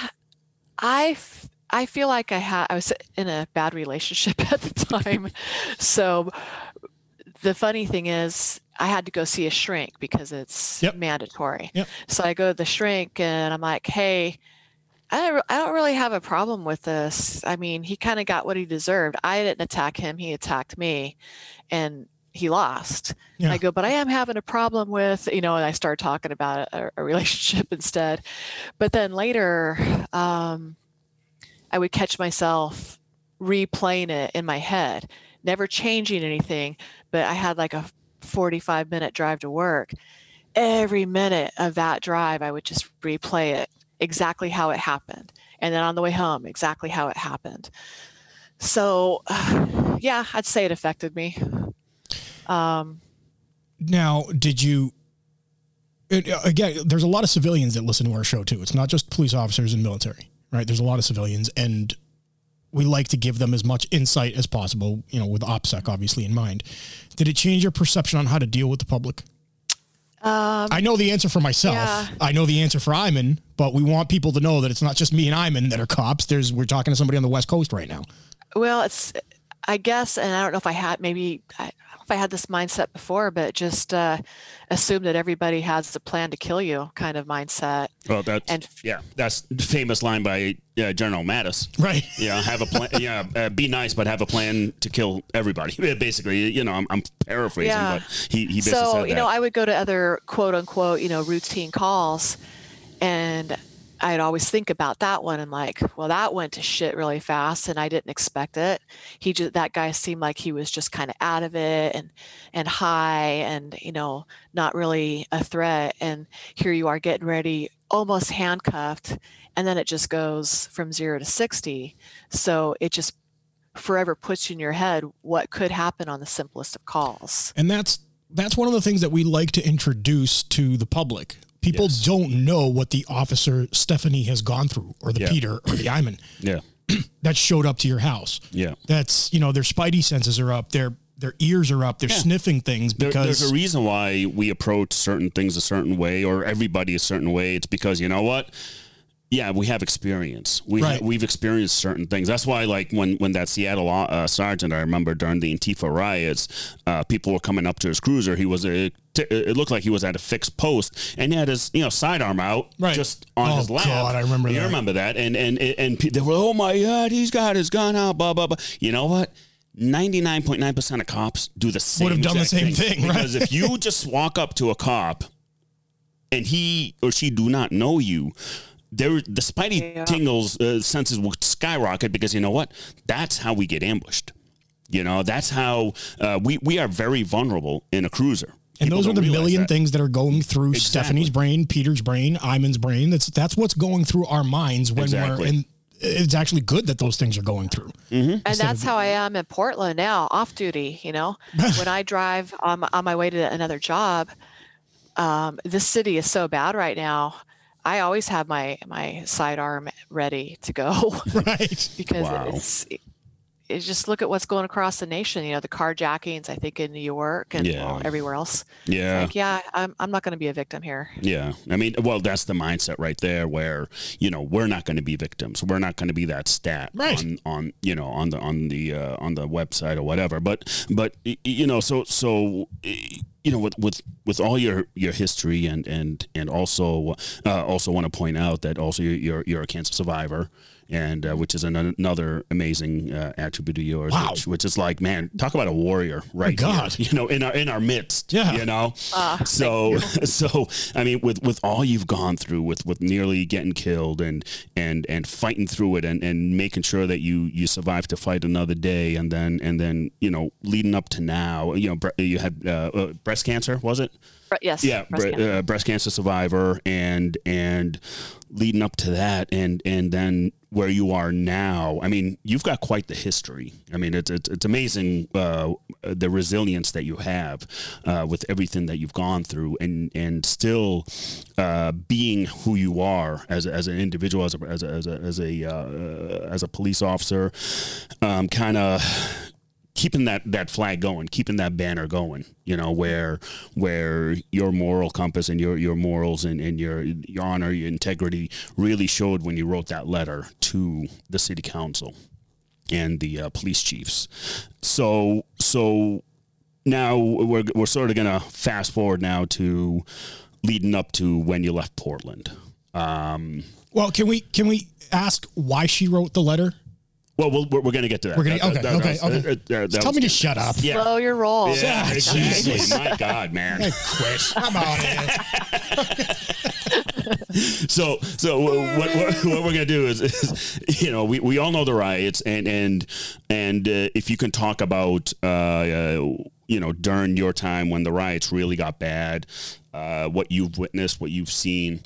S3: I f- I feel like I had I was in a bad relationship at the time, so the funny thing is I had to go see a shrink because it's
S1: Yep.
S3: mandatory.
S1: Yep.
S3: So I go to the shrink and I'm like, hey. I don't, I don't really have a problem with this. I mean, he kind of got what he deserved. I didn't attack him; he attacked me, and he lost.
S1: Yeah.
S3: I go, but I am having a problem with, you know, and I start talking about a, a relationship instead. But then later, um, I would catch myself replaying it in my head, never changing anything, but I had like a 45 minute drive to work. Every minute of that drive, I would just replay it exactly how it happened. And then on the way home, exactly how it happened. So, yeah, I'd say it affected me. Um,
S1: Now, did you? It, again, there's a lot of civilians that listen to our show too. It's not just police officers and military, right? There's a lot of civilians, and we like to give them as much insight as possible. You know, with OPSEC obviously in mind. Did it change your perception on how to deal with the public?
S3: um,
S1: I know the answer for myself.
S3: Yeah.
S1: I know the answer for Iman, but we want people to know that it's not just me and Iman that are cops. There's we're talking to somebody on the West Coast right now.
S3: Well, it's, I guess, and I don't know if I had maybe I don't know if I had this mindset before, but just uh, assume that everybody has a plan to kill you, kind of mindset.
S2: Well, that's
S3: And-
S2: yeah, that's the famous line by uh, General Mattis.
S1: Right.
S2: Yeah, have a plan. yeah, uh, be nice, but have a plan to kill everybody. Basically, you know, I'm, I'm paraphrasing,
S3: Yeah.
S2: but he he basically
S3: so
S2: said
S3: you know, I would go to other quote unquote you know routine calls, and I'd always think about that one and like, well, that went to shit really fast, and I didn't expect it. He just that guy seemed like he was just kind of out of it and and high and you know not really a threat. And here you are getting ready, almost handcuffed, and then it just goes from zero to sixty. So it just forever puts in your head what could happen on the simplest of calls.
S1: And that's that's one of the things that we like to introduce to the public. People
S2: Yes.
S1: don't know what the officer Stephanie has gone through, or the
S2: Yeah.
S1: Peter, or the Iman
S2: yeah,
S1: that showed up to your house.
S2: yeah.
S1: That's you know their spidey senses are up, their their ears are up, they're
S2: Yeah.
S1: sniffing things
S2: There,
S1: because
S2: there's a reason why we approach certain things a certain way, or everybody a certain way. It's because you know what? Yeah, we have experience. We
S1: Right.
S2: ha- we've experienced certain things. That's why, like when when that Seattle uh, sergeant, I remember during the Antifa riots, uh, people were coming up to his cruiser. He was a. T- it looked like he was at a fixed post, and he had his you know sidearm out,
S1: Right.
S2: just on
S1: Oh,
S2: his lap.
S1: God, I remember that.
S2: you
S1: that.
S2: remember that, and and and pe- they were, oh my god, he's got his gun out, blah blah blah. You know what? Ninety nine point nine percent of cops do the same.
S1: Would have done the same thing, right?
S2: because if you just walk up to a cop and he or she do not know you, there the spidey
S3: Yeah.
S2: tingles uh, senses will skyrocket because you know what? That's how we get ambushed. You know, that's how uh, we we are very vulnerable in a cruiser.
S1: and
S2: People
S1: those are the million
S2: that.
S1: things that are going through
S2: Exactly.
S1: Stephanie's brain, Peter's brain, Iman's brain. That's that's what's going through our minds when
S2: Exactly.
S1: we're and it's actually good that those things are going through.
S3: and that's how I am in Portland now, off duty. You know, when I drive on, on my way to another job, um, this city is so bad right now. I always have my my sidearm ready to go
S1: right.
S3: because
S2: Wow.
S3: it's it's just look at what's going across the nation. You know, the carjackings. I think in New York and
S2: Yeah.
S3: everywhere else.
S2: Yeah.
S3: Like, yeah, I'm I'm not going to be a victim here.
S2: Yeah. I mean, well, that's the mindset right there where, you know, we're not going to be victims. We're not going to be that stat
S1: Right.
S2: on, on, you know, on the, on the, uh, on the website or whatever. But, but, you know, so, so, y- you know, with, with, with all your, your history and, and, and also, uh, also want to point out that also you're, you're, you're a cancer survivor. And uh, which is an, another amazing uh, attribute of yours,
S1: Wow.
S2: which, which is like, man, talk about a warrior, right?
S1: God.
S2: here, you know, in our in our midst,
S1: Yeah.
S2: you know.
S3: Ah,
S2: so so I mean with with all you've gone through with with nearly getting killed and and and fighting through it and and making sure that you you survive to fight another day and then and then you know leading up to now you know bre- you had uh, uh, breast cancer was it
S3: Bre- yes.
S2: yeah
S3: breast
S2: bre-
S3: cancer.
S2: uh, breast cancer survivor and and leading up to that and and then where you are now i mean you've got quite the history. I mean it's it's, it's amazing uh, the resilience that you have uh, with everything that you've gone through and and still uh, being who you are as, as an individual as a as a as a as a, uh, as a police officer um, kind of keeping that that flag going, keeping that banner going, you know, where where your moral compass and your your morals and, and your your honor, your integrity really showed when you wrote that letter to the city council and the uh, police chiefs. So so now we're we're sort of gonna fast forward now to leading up to when you left Portland. Um,
S1: Well, can we can we ask why she wrote the letter?
S2: Well, we'll we're, we're going to get to that.
S1: We're gonna- okay,
S2: that-
S1: okay,
S2: that-
S1: okay.
S2: that- that- that
S1: Tell
S2: was
S1: me to shut up.
S2: Yeah.
S3: Slow your roll.
S2: Yeah,
S1: Yeah,
S2: exactly.
S1: Jesus.
S2: My God, man.
S1: Quit. I'm out of here.
S2: So, so what, what, what we're gonna do is, is, you know, we, we all know the riots, and and and uh, if you can talk about, uh, uh, you know, during your time when the riots really got bad, uh, what you've witnessed, what you've seen,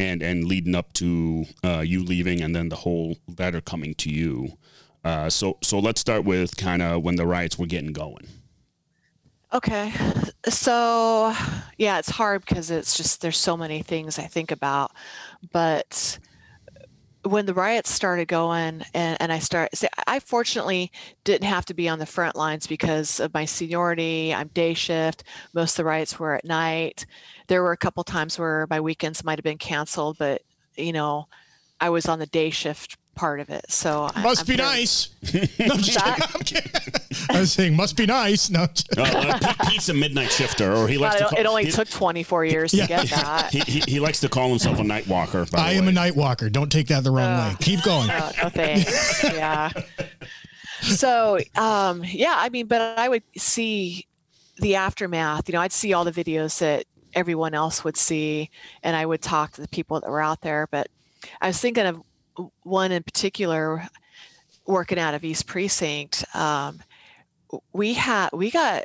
S2: and and leading up to uh, you leaving, and then the whole letter coming to you. Uh, so so let's start with kind of when the riots were getting going.
S3: Okay. So, yeah, it's hard because it's just there's so many things I think about. But when the riots started going and, and I start see, I fortunately didn't have to be on the front lines because of my seniority. I'm day shift. Most of the riots were at night. There were a couple times where my weekends might have been canceled, but you know, I was on the day shift part of it. So
S1: Must
S3: I'm
S1: be
S3: very-
S1: nice. No, I'm
S3: That-
S1: kidding. I'm kidding. I was saying, must be nice. No, I'm
S2: Uh, uh, Pete's a midnight shifter, or he likes to. Call,
S3: it only
S2: he,
S3: took 24 years
S1: Yeah.
S3: to get that.
S2: he, he, he likes to call himself a night walker. By the
S1: I am
S2: way.
S1: a night walker. Don't take that the wrong way. Keep going.
S3: Oh, no thanks. yeah. So, um, yeah, I mean, but I would see the aftermath. You know, I'd see all the videos that everyone else would see, and I would talk to the people that were out there. But I was thinking of one in particular, working out of East Precinct. Um, we had we got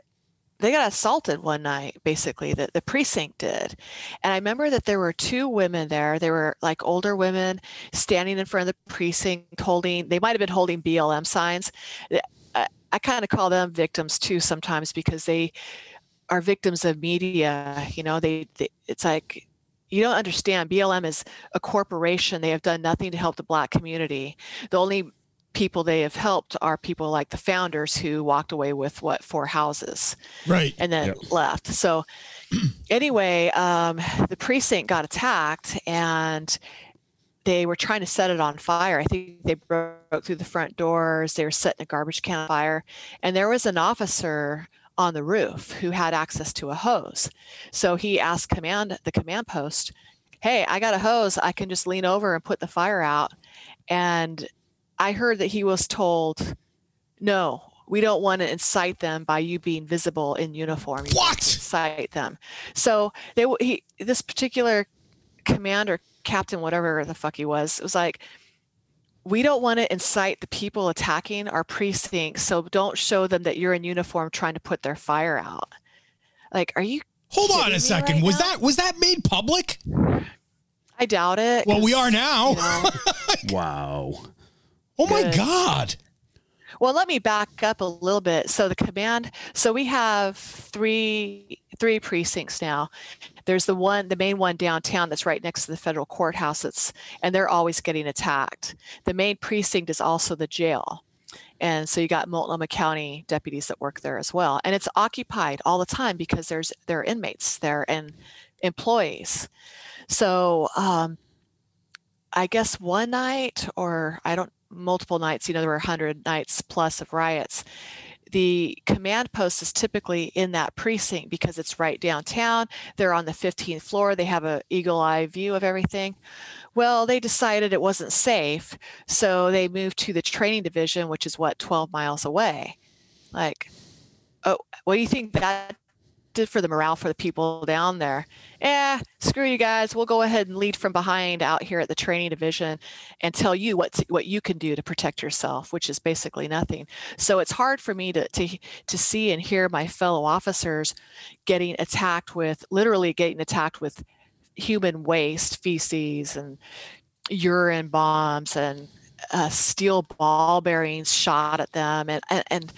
S3: they got assaulted one night basically that the precinct did and i remember that there were two women there they were like older women standing in front of the precinct holding they might have been holding blm signs i, I kind of call them victims too sometimes because they are victims of media you know they, they it's like you don't understand blm is a corporation they have done nothing to help the black community the only people they have helped are people like the founders who walked away with what four houses
S1: Right.
S3: and then
S2: Yep.
S3: left. So anyway, um, the precinct got attacked and they were trying to set it on fire. I think they broke through the front doors. They were setting a garbage can on fire, and there was an officer on the roof who had access to a hose. So he asked command the command post, "Hey, I got a hose. I can just lean over and put the fire out." And I heard that he was told, "No, we don't want to incite them by you being visible in uniform. You
S1: What?
S3: Incite them." So they he this particular commander, captain, whatever the fuck he was, it was like, "We don't want to incite the people attacking our precinct, so don't show them that you're in uniform trying to put their fire out." Like, are you?
S1: Hold on a second.
S3: right
S1: was
S3: now?
S1: that was that made public?
S3: I doubt it.
S1: Well, we are now.
S3: you know-
S2: Wow.
S1: oh my god.
S3: Well, let me back up a little bit. So the command, so we have three three precincts now. There's the one, the main one downtown that's right next to the federal courthouse. That's and they're always getting attacked. The main precinct is also the jail. And so you got Multnomah County deputies that work there as well. And it's occupied all the time because there's there are inmates there and employees. So um I guess one night or I don't multiple nights, you know, there were 100 nights plus of riots. The command post is typically in that precinct because it's right downtown. They're on the 15th floor. They have a eagle eye view of everything. Well, they decided it wasn't safe, so they moved to the training division, which is what 12 miles away. Like, oh, what do you think that did for the morale for the people down there? Eh, screw you guys. We'll go ahead and lead from behind out here at the training division and tell you what what you can do to protect yourself, which is basically nothing. So it's hard for me to to to see and hear my fellow officers getting attacked with literally getting attacked with human waste, feces, and urine bombs and uh, steel ball bearings shot at them and, and and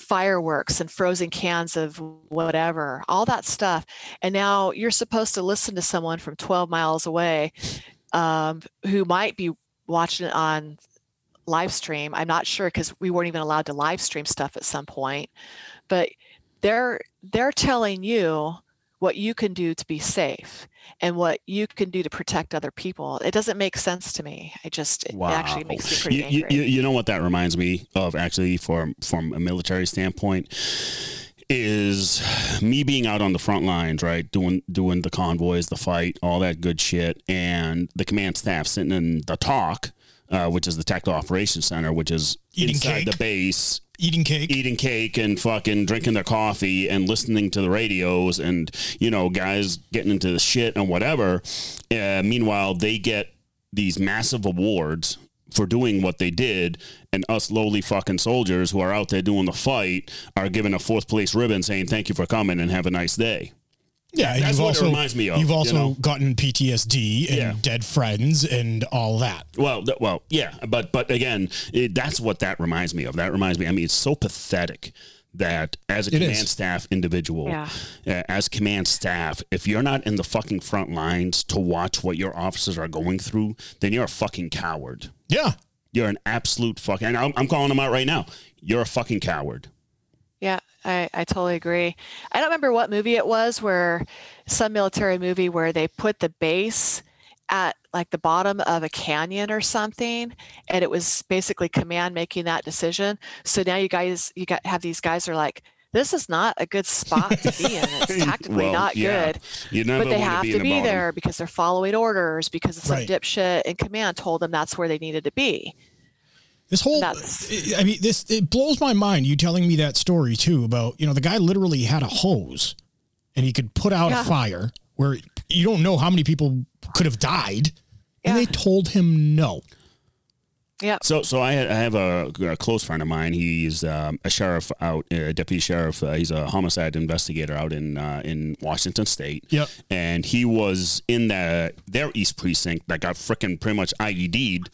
S3: fireworks and frozen cans of whatever all that stuff. And now you're supposed to listen to someone from 12 miles away um, who might be watching it on live stream. I'm not sure because we weren't even allowed to live stream stuff at some point. But they're they're telling you what you can do to be safe and what you can do to protect other people. It doesn't make sense to me. I just it actually makes me pretty
S2: you,
S3: angry
S2: you, you, you know what that reminds me of actually from from a military standpoint is me being out on the front lines right doing doing the convoys the fight all that good shit and the command staff sitting in the talk uh, which is the Tactical Operations Center, which is
S1: Eating
S2: inside
S1: cake.
S2: the base,
S1: Eating cake.
S2: eating cake and fucking drinking their coffee and listening to the radios and you know guys getting into the shit and whatever uh, meanwhile they get these massive awards for doing what they did and us lowly fucking soldiers who are out there doing the fight are given a fourth place ribbon saying thank you for coming and have a nice day
S1: Yeah,
S2: That's
S1: you've
S2: what it
S1: also,
S2: reminds me of,
S1: You've
S2: you
S1: also
S2: know?
S1: gotten PTSD and
S2: Yeah.
S1: dead friends and all that.
S2: Well, th- well, yeah, but but again, it, that's what that reminds me of. That reminds me. I mean, it's so pathetic that as a
S1: It
S2: command
S1: is.
S2: staff individual,
S3: Yeah.
S2: uh, as command staff, if you're not in the fucking front lines to watch what your officers are going through, then you're a fucking coward.
S1: Yeah.
S2: You're an absolute fucking. And I'm, I'm calling them out right now. You're a fucking coward.
S3: Yeah, I, I totally agree. I don't remember what movie it was where some military movie where they put the base at like the bottom of a canyon or something and it was basically command making that decision. So now you guys you got have these guys are like this is not a good spot to be in. It's tactically
S2: Well,
S3: not
S2: yeah.
S3: good.
S2: You never
S3: But they have to
S2: in the
S3: be
S2: bottom.
S3: there because they're following orders because some
S1: Right.
S3: dipshit in command told them that's where they needed to be.
S1: This whole,
S3: That's-
S1: I mean, this it blows my mind. You telling me that story too about you know the guy literally had a hose, and he could put out
S3: Yeah.
S1: a fire where you don't know how many people could have died, and they told him no.
S3: Yeah.
S2: So, so I, I have a, a close friend of mine. He's um, a sheriff out, a deputy sheriff. Uh, he's a homicide investigator out in uh, in Washington State.
S1: Yep.
S2: And he was in the their East precinct that got freaking pretty much IED'd.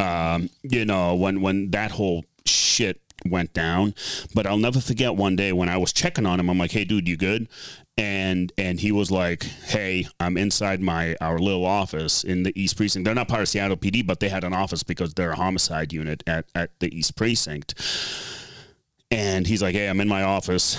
S2: Um, you know, when when that whole shit went down. But I'll never forget one day when I was checking on him. I'm like, "Hey, dude, you good?" And and he was like, "Hey, I'm inside my our little office in the East Precinct. They're not part of Seattle PD, but they had an office because they're a homicide unit at at the East Precinct." And he's like, "Hey, I'm in my office,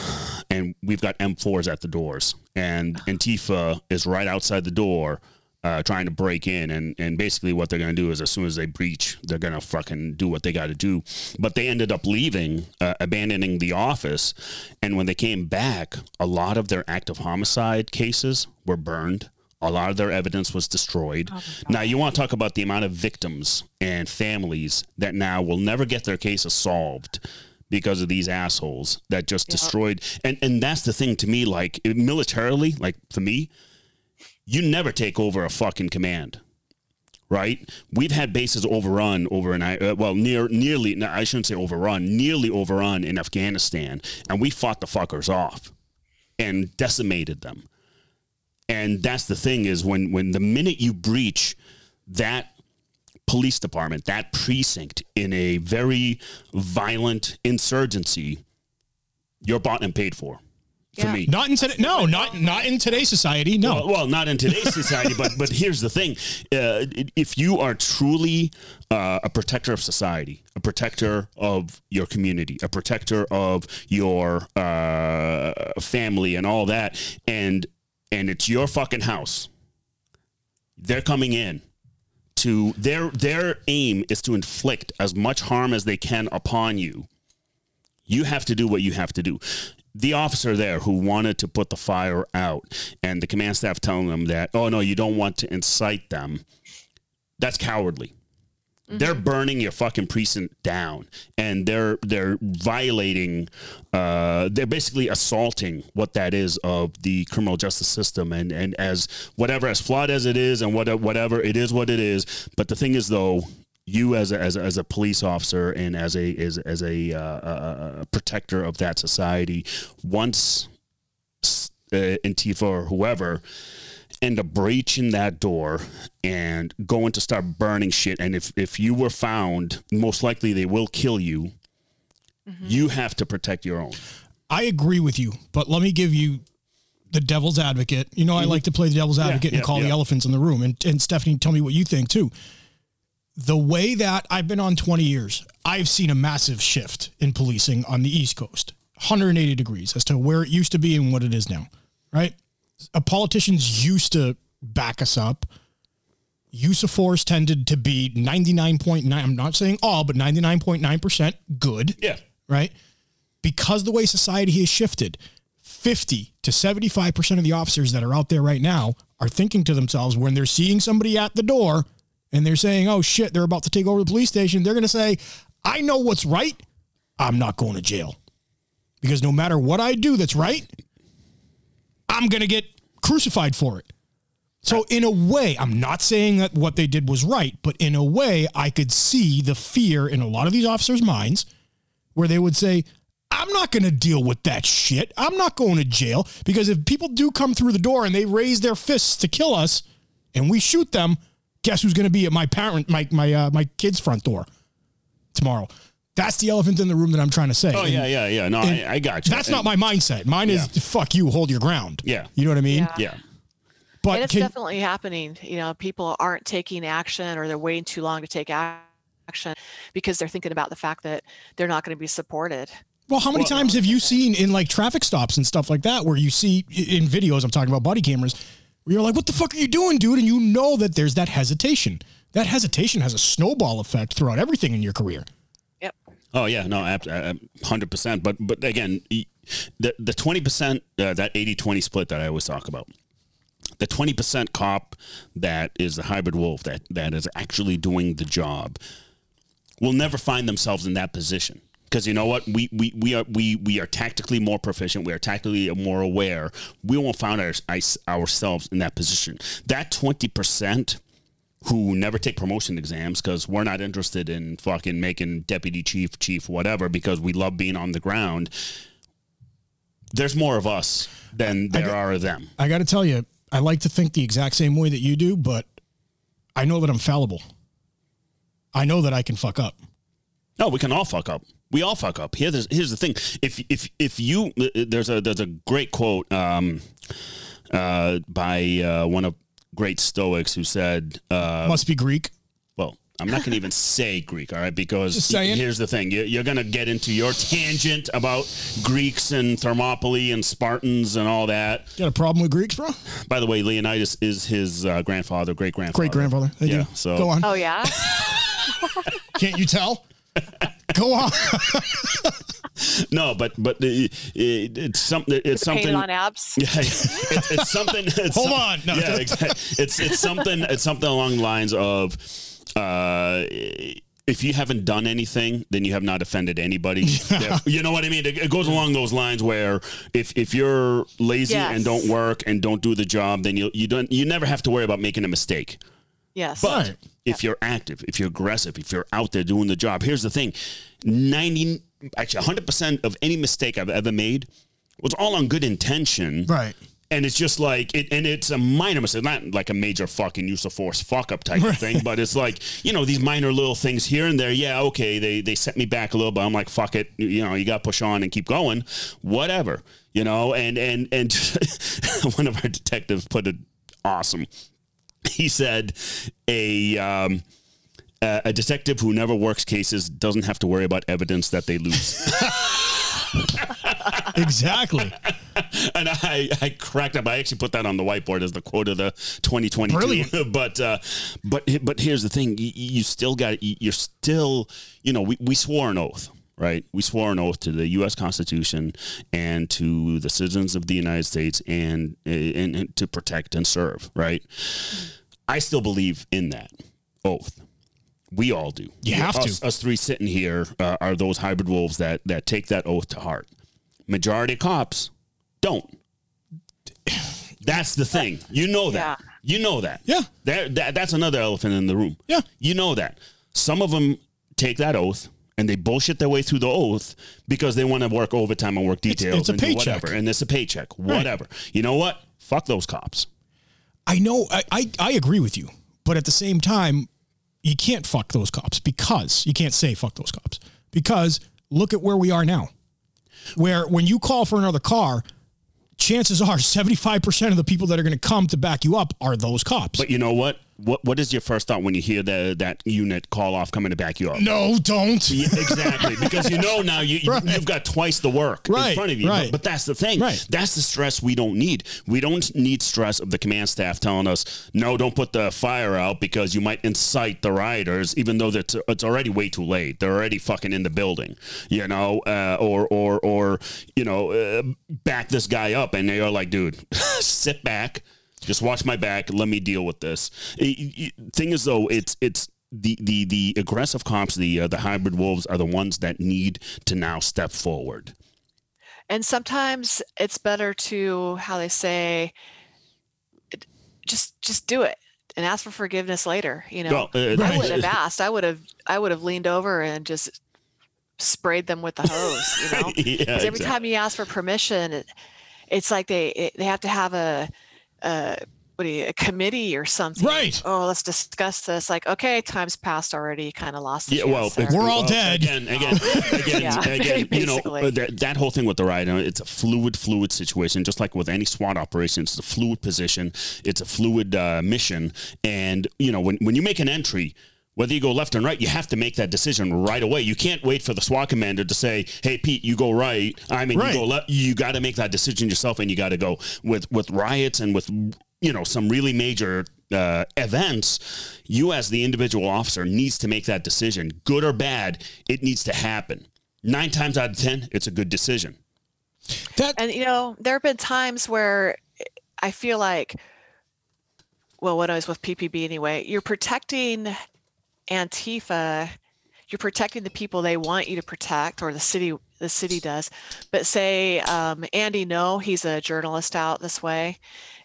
S2: and we've got M4s at the doors, and Antifa is right outside the door, uh, trying to break in. And and basically, what they're gonna do is, as soon as they breach, they're gonna fucking do what they got to do. But they ended up leaving, uh, abandoning the office, and when they came back, a lot of their active homicide cases were burned." A lot of their evidence was destroyed. now, you want to talk about the amount of victims and families that now will never get their cases solved because of these assholes that just destroyed and and that's the thing to me like militarily like for me you never take over a fucking command right we've had bases overrun over in uh, well near nearly no, i shouldn't say overrun nearly overrun in afghanistan and we fought the fuckers off and decimated them and that's the thing is when when the minute you breach that police department, that precinct in a very violent insurgency, you're bought and paid for. For
S3: Yeah.
S2: me.
S1: Not in today. No, not not in today's society. No.
S2: Well, well, not in today's society, but but here's the thing: uh, if you are truly uh, a protector of society, a protector of your community, a protector of your uh, family, and all that, and and it's your fucking house, they're coming in to their their aim is to inflict as much harm as they can upon you. You have to do what you have to do. The officer there who wanted to put the fire out and the command staff telling them that, oh no, you don't want to incite them. That's cowardly. They're burning your fucking precinct down, and they're they're violating. Uh, they're basically assaulting what that is of the criminal justice system, and and as whatever as flawed as it is, and what whatever it is, what it is. But the thing is, though, you as a, as a, as a police officer and as a as, as a, uh, uh, uh, protector of that society, once uh, Antifa or whoever end up breaching that door and going to start burning shit. And if, if you were found, most likely they will kill you. You have to protect your own.
S1: I agree with you, but let me give you the devil's advocate. You know, I like to play the devil's advocate and
S2: yeah,
S1: call the elephants in the room. And, and Stephanie, tell me what you think too. The way that I've been on 20 years, I've seen a massive shift in policing on the East Coast, 180 degrees as to where it used to be and what it is now, right? Uh, politicians used to back us up. Use of force tended to be 99.9, I'm not saying all, but 99.9% good
S2: Yeah.
S1: right? Because the way society has shifted, 50 to 75% of the officers that are out there right now are thinking to themselves when they're seeing somebody at the door, and they're saying, "Oh shit, they're about to take over the police station," they're going to say, "I know what's right. I'm not going to jail." Because no matter what I do that's right, I'm going to get crucified for it. So in a way, I'm not saying that what they did was right, but in a way, I could see the fear in a lot of these officers' minds where they would say, I'm not going to deal with that shit. I'm not going to jail because if people do come through the door and they raise their fists to kill us and we shoot them, guess who's going to be at my parent my my uh, my kid's front door tomorrow? That's the elephant in the room that I'm trying to say.
S2: Oh
S1: And
S2: yeah, yeah, yeah. No, I, I got you.
S1: That's
S2: And-
S1: not my mindset. Mine is fuck you, hold your ground.
S2: Yeah.
S1: You know what I mean?
S3: Yeah.
S2: Yeah.
S1: But
S3: and it's
S1: can-
S3: definitely happening. You know, people aren't taking action or they're waiting too long to take action because they're thinking about the fact that they're not going to be supported.
S1: Well, how many
S2: Well-
S1: times have you seen in like traffic stops and stuff like that where you see in videos, I'm talking about body cameras, where you're like, what the fuck are you doing, dude? And you know that there's that hesitation. That hesitation has a snowball effect throughout everything in your career.
S3: Yep.
S2: Oh yeah, no, hundred percent. But but again, the the twenty percent uh, that 80-20 split that I always talk about. The twenty percent cop that is the hybrid wolf that that is actually doing the job will never find themselves in that position because you know what we, we we are we we are tactically more proficient we are tactically more aware we won't find our, ourselves in that position that 20% who never take promotion exams because we're not interested in fucking making deputy chief chief whatever because we love being on the ground there's more of us than there
S1: got-
S2: are of them
S1: I got to tell you, I like to think the exact same way that you do, but I know that I'm fallible. I know that I can fuck up.
S2: No, we can all fuck up. We all fuck up. Here's here's the thing. If if if you there's a there's a great quote um, uh, by uh, one of great Stoics who said, uh,
S1: Must be Greek.
S2: well, I'm not going to even say Greek, all right? Because here's the thing: you, you're going to get into your tangent about Greeks and Thermopylae and Spartans and all that.
S1: Got a problem with Greeks, bro?
S2: By the way, Leonidas is his uh, grandfather, great grandfather,
S1: Great grandfather.
S2: Yeah,
S1: do.
S2: so-
S1: Go on.
S3: Oh, yeah.
S1: Can't you tell? Go on.
S2: No, but but it, it, it's something. It's something.
S3: Painted on abs.
S2: Yeah, it's, it's something. It's
S1: Hold
S2: some-
S1: on. No.
S2: yeah, exactly. It's it's something. It's something along the lines of, uh, if you haven't done anything, then you have not offended anybody. Therefore- You know what I mean? It, it goes along those lines where if if you're lazy
S3: Yes.
S2: and don't work and don't do the job, then you you don't you never have to worry about making a mistake.
S3: Yes.
S2: But
S1: Right.
S2: if you're active, if you're aggressive, if you're out there doing the job, here's the thing: ninety, actually, hundred percent of any mistake I've ever made was all on good intention.
S1: right.
S2: And it's just like it, and it's a minor mistake, not like a major fucking use of force fuck up type of thing, but it's like you know these minor little things here and there. Yeah, okay, they they set me back a little, but I'm like fuck it, you know, you got to push on and keep going, whatever, you know. And and and one of our detectives put it awesome. He said a. Um, a detective who never works cases doesn't have to worry about evidence that they lose.
S1: Exactly.
S2: and I, I cracked up. I actually put that on the whiteboard as the quote of the 2022.
S1: Brilliant.
S2: but uh, but but here's the thing: you, you still got you're still you know we, we swore an oath. Right, we swore an oath to the U.S. Constitution and to the citizens of the United States, and, and, and to protect and serve. Right, I still believe in that oath. We all do.
S1: You have to.
S2: us, Us three sitting here uh, are those hybrid wolves that that take that oath to heart. Majority of cops don't. That's the thing. You know that.
S3: Yeah.
S2: You know that.
S1: Yeah.
S2: That, that that's another elephant in the room.
S1: Yeah.
S2: You know that. Some of them take that oath and they bullshit their way through the oath because they want to work overtime and work details
S1: it's a
S2: and
S1: paycheck.
S2: whatever. And it's a paycheck. Whatever. You know what? Fuck those cops.
S1: I know I, I, I agree with you, but at the same time, you can't fuck those cops because you can't say fuck those cops because look at where we are now. Where when you call for another car, chances are 75% of the people that are going to come to back you up are those cops.
S2: But you know what? What what is your first thought when you hear the, that unit call off coming to back you up?
S1: no, don't.
S2: Yeah, exactly, because you know now you, you
S1: Right.
S2: you've got twice the work
S1: right.
S2: in front of you.
S1: right.
S2: But, but that's the thing.
S1: Right.
S2: That's the stress we don't need. We don't need stress of the command staff telling us, "No, don't put the fire out because you might incite the rioters," even though that's it's already way too late. They're already fucking in the building, you know, uh, or or or you know, uh, back this guy up, and they're like, "Dude, sit back." Just watch my back. Let me deal with this. It- it- thing is, though, it's it's the the the aggressive cops, the uh, the hybrid wolves, are the ones that need to now step forward.
S3: And sometimes it's better to how they say, just just do it and ask for forgiveness later. You know,
S2: Well, uh,
S3: I would have asked. I would have. I would have leaned over and just sprayed them with the hose. You know,
S2: yeah,
S3: every
S2: exactly.
S3: time you ask for permission, it, it's like they it, they have to have a, a what do you a committee or something.
S1: Right.
S3: Oh, let's discuss this. Like, okay, time's passed already. Kind of lost.
S2: Yeah, well,
S3: there.
S1: We're all
S2: well,
S1: dead.
S2: Again, again, again,
S3: Yeah,
S2: again. You know, uh, that, that whole thing with the riot, uh, it's a fluid, fluid situation. Just like with any SWAT operation, it's a fluid position. It's a fluid uh, mission, and you know, when when you make an entry. Whether you go left and right, you have to make that decision right away. You can't wait for the SWAT commander to say, "Hey, Pete, you go right." I mean,
S1: Right.
S2: you go left. You got to make that decision yourself, and you got to go with with riots and with you know some really major uh, events. You, as the individual officer, needs to make that decision, good or bad. It needs to happen. Nine times out of ten, it's a good decision.
S1: That
S3: And you know, there have been times where I feel like, well, when I was with PPB anyway, you're protecting Antifa, you're protecting the people they want you to protect, or the city the city does. But say um, Andy Ngo, he's a journalist out this way,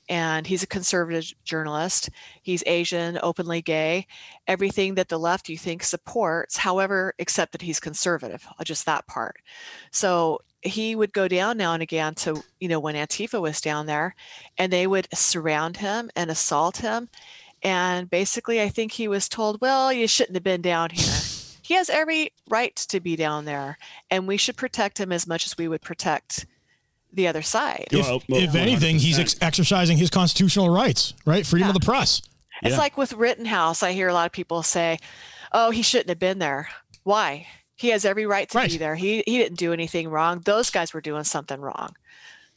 S3: and he's a conservative journalist. He's Asian, openly gay, everything that the left you think supports. However, except that he's conservative, uh, just that part. So he would go down now and again to you know when Antifa was down there, and they would surround him and assault him. And basically, I think he was told, "Well, you shouldn't have been down here." He has every right to be down there, and we should protect him as much as we would protect the other side.
S1: if,
S2: Well, well,
S1: if anything, he's ex- exercising his constitutional rights, right? Freedom of the press.
S3: It's
S2: Yeah.
S3: like with Rittenhouse. I hear a lot of people say, "Oh, he shouldn't have been there." Why? He has every right to
S1: Right.
S3: be there. He he didn't do anything wrong. Those guys were doing something wrong.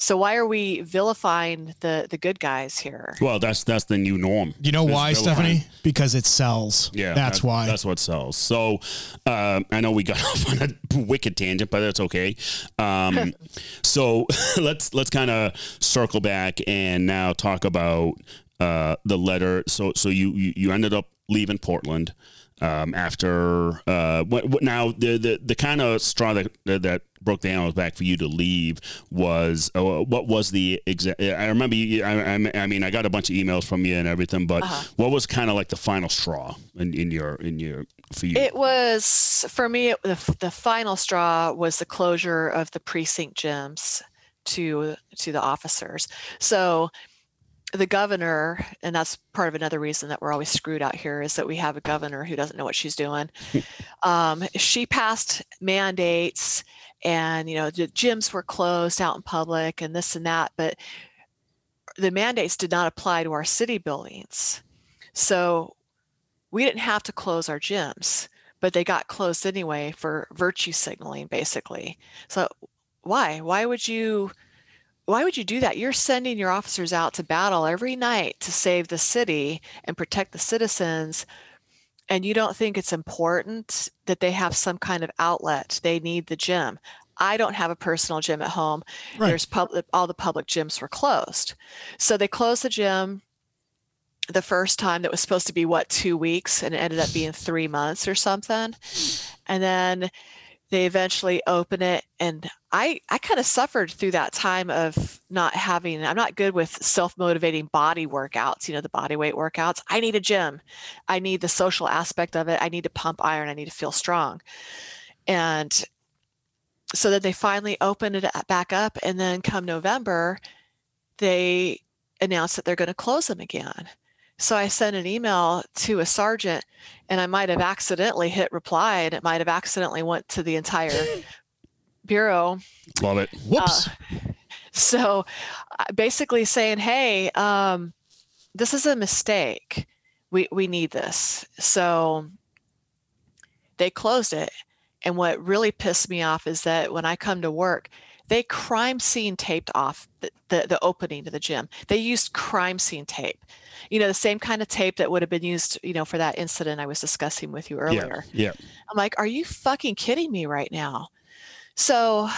S3: So why are we vilifying the the good guys here?
S2: Well, that's that's the new norm.
S1: You know why,
S2: vilifying.
S1: Stephanie? Because it sells.
S2: Yeah,
S1: that's
S2: that-
S1: why.
S2: That's what sells. So um, I know we got off on a wicked tangent, but that's okay. Um, so let's let's kind of circle back and now talk about uh, the letter. So so you you, you ended up leaving Portland. Um, after uh, what, what now the the, the kind of straw that that broke the camel's back for you to leave was uh, what was the exact? I remember you. I, I, I mean, I got a bunch of emails from you and everything, but what was kind of like the final straw in, in your in your for you?
S3: It was for me. It, the the final straw was the closure of the precinct gyms to to the officers. So the governor, and that's part of another reason that we're always screwed out here, is that we have a governor who doesn't know what she's doing. um, she passed mandates, and you know the gyms were closed out in public, and this and that, but the mandates did not apply to our city buildings. So we didn't have to close our gyms, but they got closed anyway for virtue signaling, basically. So why? Why would you? Why would you do that? You're sending your officers out to battle every night to save the city and protect the citizens, and you don't think it's important that they have some kind of outlet. They need the gym. I don't have a personal gym at home.
S1: Right.
S3: There's public all the public gyms were closed. So they closed the gym the first time that was supposed to be what two weeks and it ended up being three months or something and then they eventually open it and i i kind of suffered through that time of not having i'm not good with self-motivating body workouts you know the body weight workouts. I need a gym. I need the social aspect of it. I need to pump iron. I need to feel strong. And so then they finally opened it back up and then come november they announced that they're going to close them again so I sent an email to a sergeant and I might have accidentally hit reply and it might have accidentally went to the entire bureau.
S2: Love it.
S1: Whoops.
S3: So uh, basically saying, hey, um, this is a mistake. We, we need this. So they closed it. And what really pissed me off is that when I come to work, they crime scene taped off the, the, the opening to the gym. They used crime scene tape, you know, the same kind of tape that would have been used, you know, for that incident I was discussing with you earlier.
S2: Yeah. yeah.
S3: I'm like, are you fucking kidding me right now? So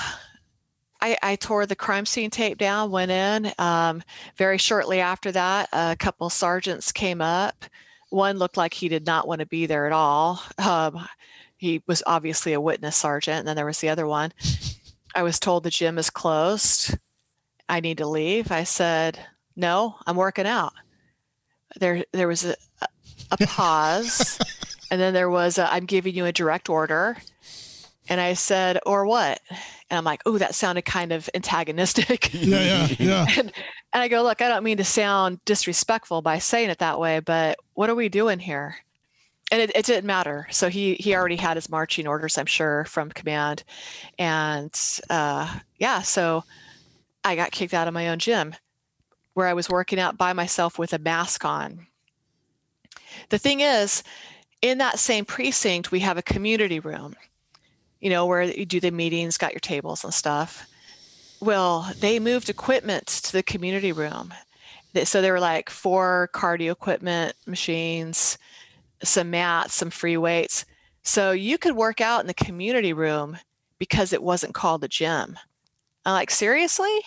S3: I, I tore the crime scene tape down, went in. Um, very shortly after that, a couple sergeants came up. One looked like he did not want to be there at all. Um, he was obviously a witness sergeant. And then there was the other one. I was told the gym is closed. I need to leave. I said, no, I'm working out. There, there was a, a pause. and then there was, i am giving you a direct order. And I said, or what? And I'm like, oh, that sounded kind of antagonistic.
S1: Yeah, yeah, yeah.
S3: and, and I go, look, I don't mean to sound disrespectful by saying it that way, but what are we doing here? And it, it didn't matter. So he he already had his marching orders, I'm sure, from command. And uh, yeah, so I got kicked out of my own gym where I was working out by myself with a mask on. The thing is, in that same precinct, we have a community room you know, where you do the meetings, got your tables and stuff. Well, they moved equipment to the community room. So there were like four cardio equipment machines, some mats, some free weights. So you could work out in the community room because it wasn't called a gym. I'm like, seriously?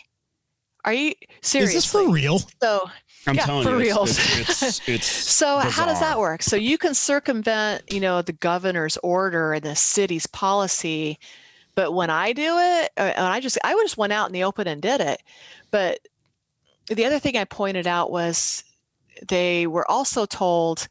S3: Are you serious?
S1: Is this for real?
S3: So
S2: I'm
S3: yeah,
S2: telling
S3: for
S2: you,
S3: real.
S2: It's, it's, it's, it's
S3: so how does that work? So you can circumvent, you know, the governor's order and the city's policy, but when I do it, uh, and I just I just went out in the open and did it. But the other thing I pointed out was they were also told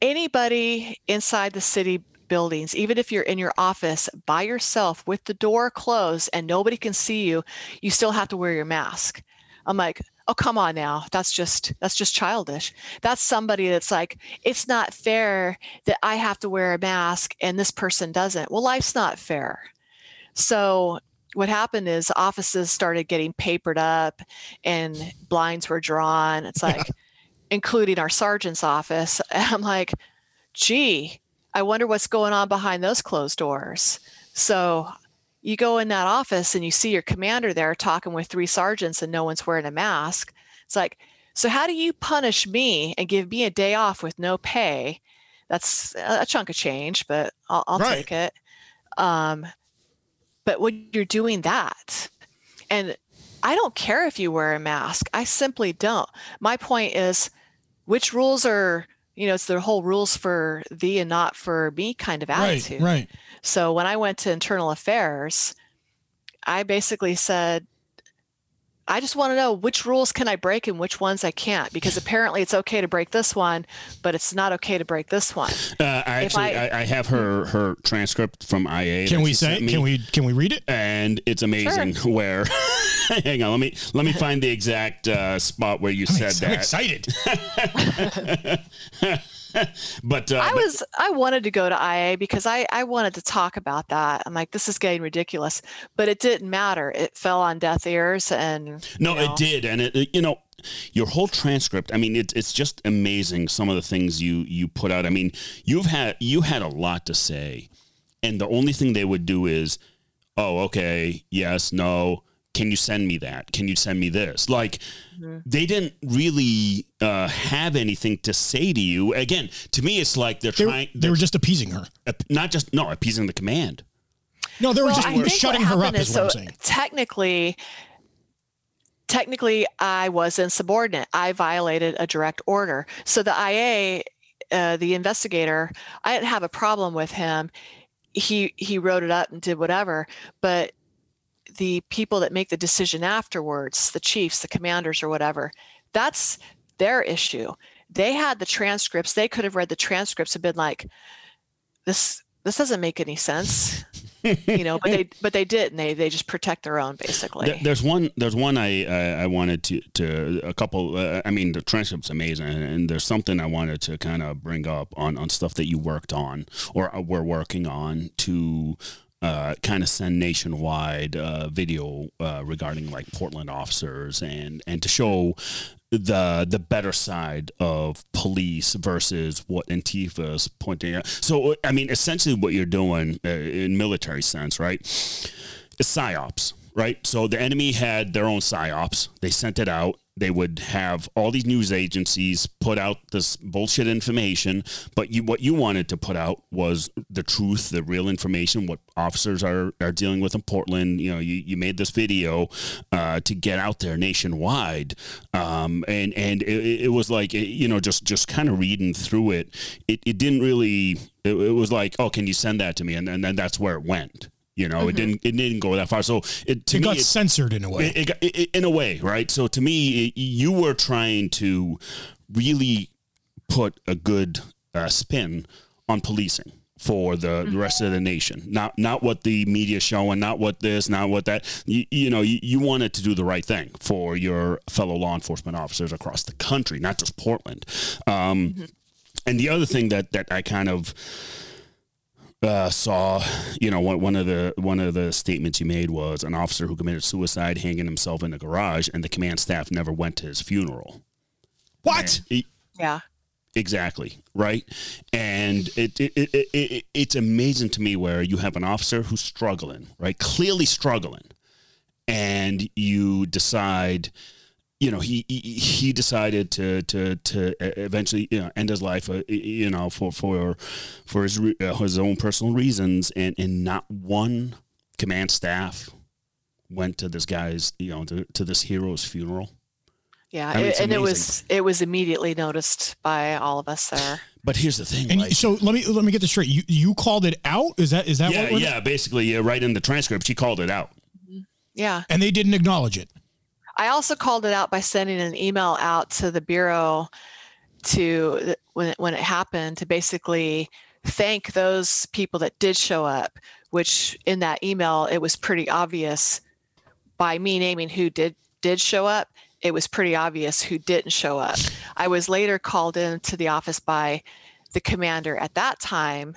S3: anybody inside the city buildings, even if you're in your office by yourself with the door closed and nobody can see you, you still have to wear your mask. I'm like, oh come on now. That's just that's just childish. That's somebody that's like it's not fair that i have to wear a mask and this person doesn't. Well life's not fair. So what happened is offices started getting papered up and blinds were drawn. It's like including our sergeant's office and i'm like gee i wonder what's going on behind those closed doors so you go in that office and you see your commander there talking with three sergeants and no one's wearing a mask. It's like, so how do you punish me and give me a day off with no pay? That's a chunk of change, but I'll, I'll right. take it. Um, but when you're doing that, and I don't care if you wear a mask, I simply don't. My point is, which rules are, you know, it's the whole rules for thee and not for me kind of attitude.
S1: Right, right.
S3: So when I went to internal affairs, I basically said, I just want to know which rules can I break and which ones I can't because apparently it's okay to break this one, but it's not okay to break this one.
S2: Uh, I actually I, I, have her her transcript from IA.
S1: Can we say? Can we can we read it?
S2: And it's amazing. Sure. Where, hang on, let me let me find the exact uh, spot where you
S1: I'm
S2: said
S1: ex- that. I'm
S2: excited. but uh,
S3: I was I wanted to go to IA because I I wanted to talk about that. I'm like, this is getting ridiculous, but it didn't matter. It fell on deaf ears, and
S2: no,
S3: you know.
S2: it did, and it you know your whole transcript. I mean, it, it's just amazing some of the things you you put out. I mean, you've had you had a lot to say, and the only thing they would do is, oh, okay, yes, no can you send me that? Can you send me this? Like mm-hmm. they didn't really uh, have anything to say to you. Again, to me, it's like they're
S1: they,
S2: trying.
S1: They were just appeasing her,
S2: not just no appeasing the command.
S1: No, they were well, just shutting her up. Is, is what so I'm saying.
S3: Technically, technically, I was insubordinate. I violated a direct order. So the IA, uh, the investigator, I didn't have a problem with him. He he wrote it up and did whatever, but the people that make the decision afterwards, the chiefs, the commanders, or whatever, that's their issue. They had the transcripts. They could have read the transcripts and been like, "This this doesn't make any sense," you know. But they but they didn't. they they just protect their own basically.
S2: There's one there's one I I, I wanted to to a couple. Uh, I mean, the transcript's amazing, and there's something I wanted to kind of bring up on on stuff that you worked on or were working on to uh, kind of send nationwide uh, video uh, regarding like Portland officers and and to show the the better side of police versus what Antifa is pointing out. So I mean, essentially, what you're doing uh, in military sense, right? Is psyops, right? So the enemy had their own psyops. They sent it out. They would have all these news agencies put out this bullshit information, but you what you wanted to put out was the truth, the real information, what officers are, are dealing with in Portland. You know, you, you made this video uh, to get out there nationwide, um, and and it, it was like you know just just kind of reading through it, it, it didn't really. It, it was like, oh, can you send that to me? And, and then that's where it went. You know, mm-hmm. it didn't it didn't go that far. So it to
S1: it
S2: me,
S1: got it, censored in a way.
S2: It, it, in a way, right? So to me, you were trying to really put a good uh, spin on policing for the, mm-hmm. the, rest of the nation. Not not what the media showing, not what this, not what that. You, you know, you, you wanted to do the right thing for your fellow law enforcement officers across the country, not just Portland. Um, mm-hmm. And the other thing that that I kind of uh, saw, you know, one, one of the one of the statements you made was an officer who committed suicide hanging himself in a garage, and the command staff never went to his funeral.
S1: What?
S3: He, yeah.
S2: Exactly right, and it, it, it, it, it's amazing to me where you have an officer who's struggling, right, clearly struggling, and you decide you know, he, he, he decided to to to eventually you know, end his life, uh, you know, for for for his uh, his own personal reasons, and and not one command staff went to this guy's, you know, to, to this hero's funeral.
S3: Yeah, I mean, it, and it was it was immediately noticed by all of us there.
S2: But here's the thing.
S1: And
S2: like,
S1: so let me let me get this straight. You you called it out? Is that is that
S2: yeah yeah? Basically, yeah, right in the transcript, she called it out.
S3: Yeah,
S1: and they didn't acknowledge it.
S3: I also called it out by sending an email out to the bureau to when it, when it happened to basically thank those people that did show up. Which in that email it was pretty obvious by me naming who did did show up. It was pretty obvious who didn't show up. I was later called into the office by the commander at that time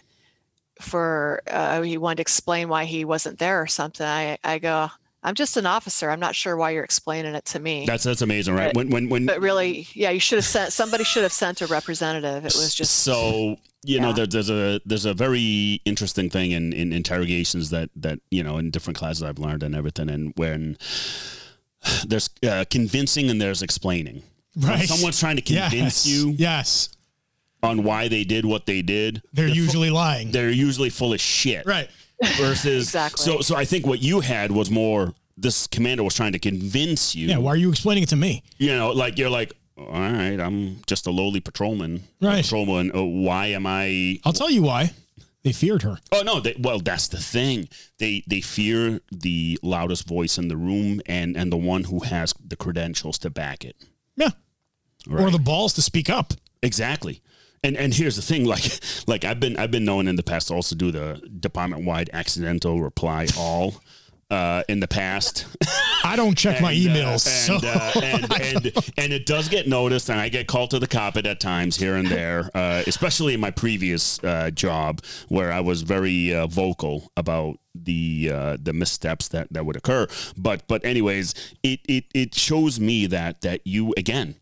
S3: for uh, he wanted to explain why he wasn't there or something. I, I go, I'm just an officer. I'm not sure why you're explaining it to me.
S2: That's that's amazing, right?
S3: But, when when when. But really, yeah, you should have sent somebody should have sent a representative. It was just
S2: so you yeah. know there, there's a there's a very interesting thing in in interrogations that that you know in different classes I've learned and everything, and when there's uh, convincing and there's explaining.
S1: Right. When
S2: someone's trying to convince
S1: yes.
S2: you.
S1: Yes.
S2: On why they did what they did.
S1: They're, they're usually fu- lying.
S2: They're usually full of shit.
S1: Right
S2: versus
S3: exactly.
S2: So so I think what you had was more this commander was trying to convince you.
S1: Yeah, why are you explaining it to me?
S2: You know, like you're like, all right, I'm just a lowly patrolman.
S1: Right.
S2: Patrolman. Oh, why am I?
S1: I'll tell you why. They feared her.
S2: Oh no! They, well, that's the thing. They they fear the loudest voice in the room and and the one who has the credentials to back it.
S1: Yeah. Right. Or the balls to speak up.
S2: Exactly and and here's the thing like like i've been i've been known in the past to also do the department wide accidental reply all uh, in the past.
S1: I don't check and, my uh, emails,
S2: uh, and, so. uh, and, and, and it does get noticed, and I get called to the carpet at times here and there, uh, especially in my previous uh, job where I was very vocal about the the missteps that, that would occur. But but anyways, it, it it shows me that that you again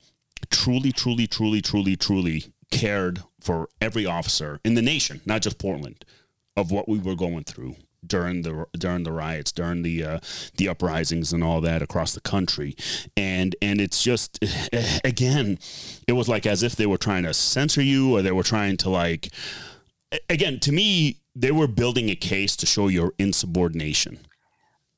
S2: truly truly truly truly truly cared for every officer in the nation, not just Portland, of what we were going through during the during the riots, during the uh, the uprisings and all that across the country, and and it's just again, it was like as if they were trying to censor you or they were trying to like, again, to me, they were building a case to show your insubordination.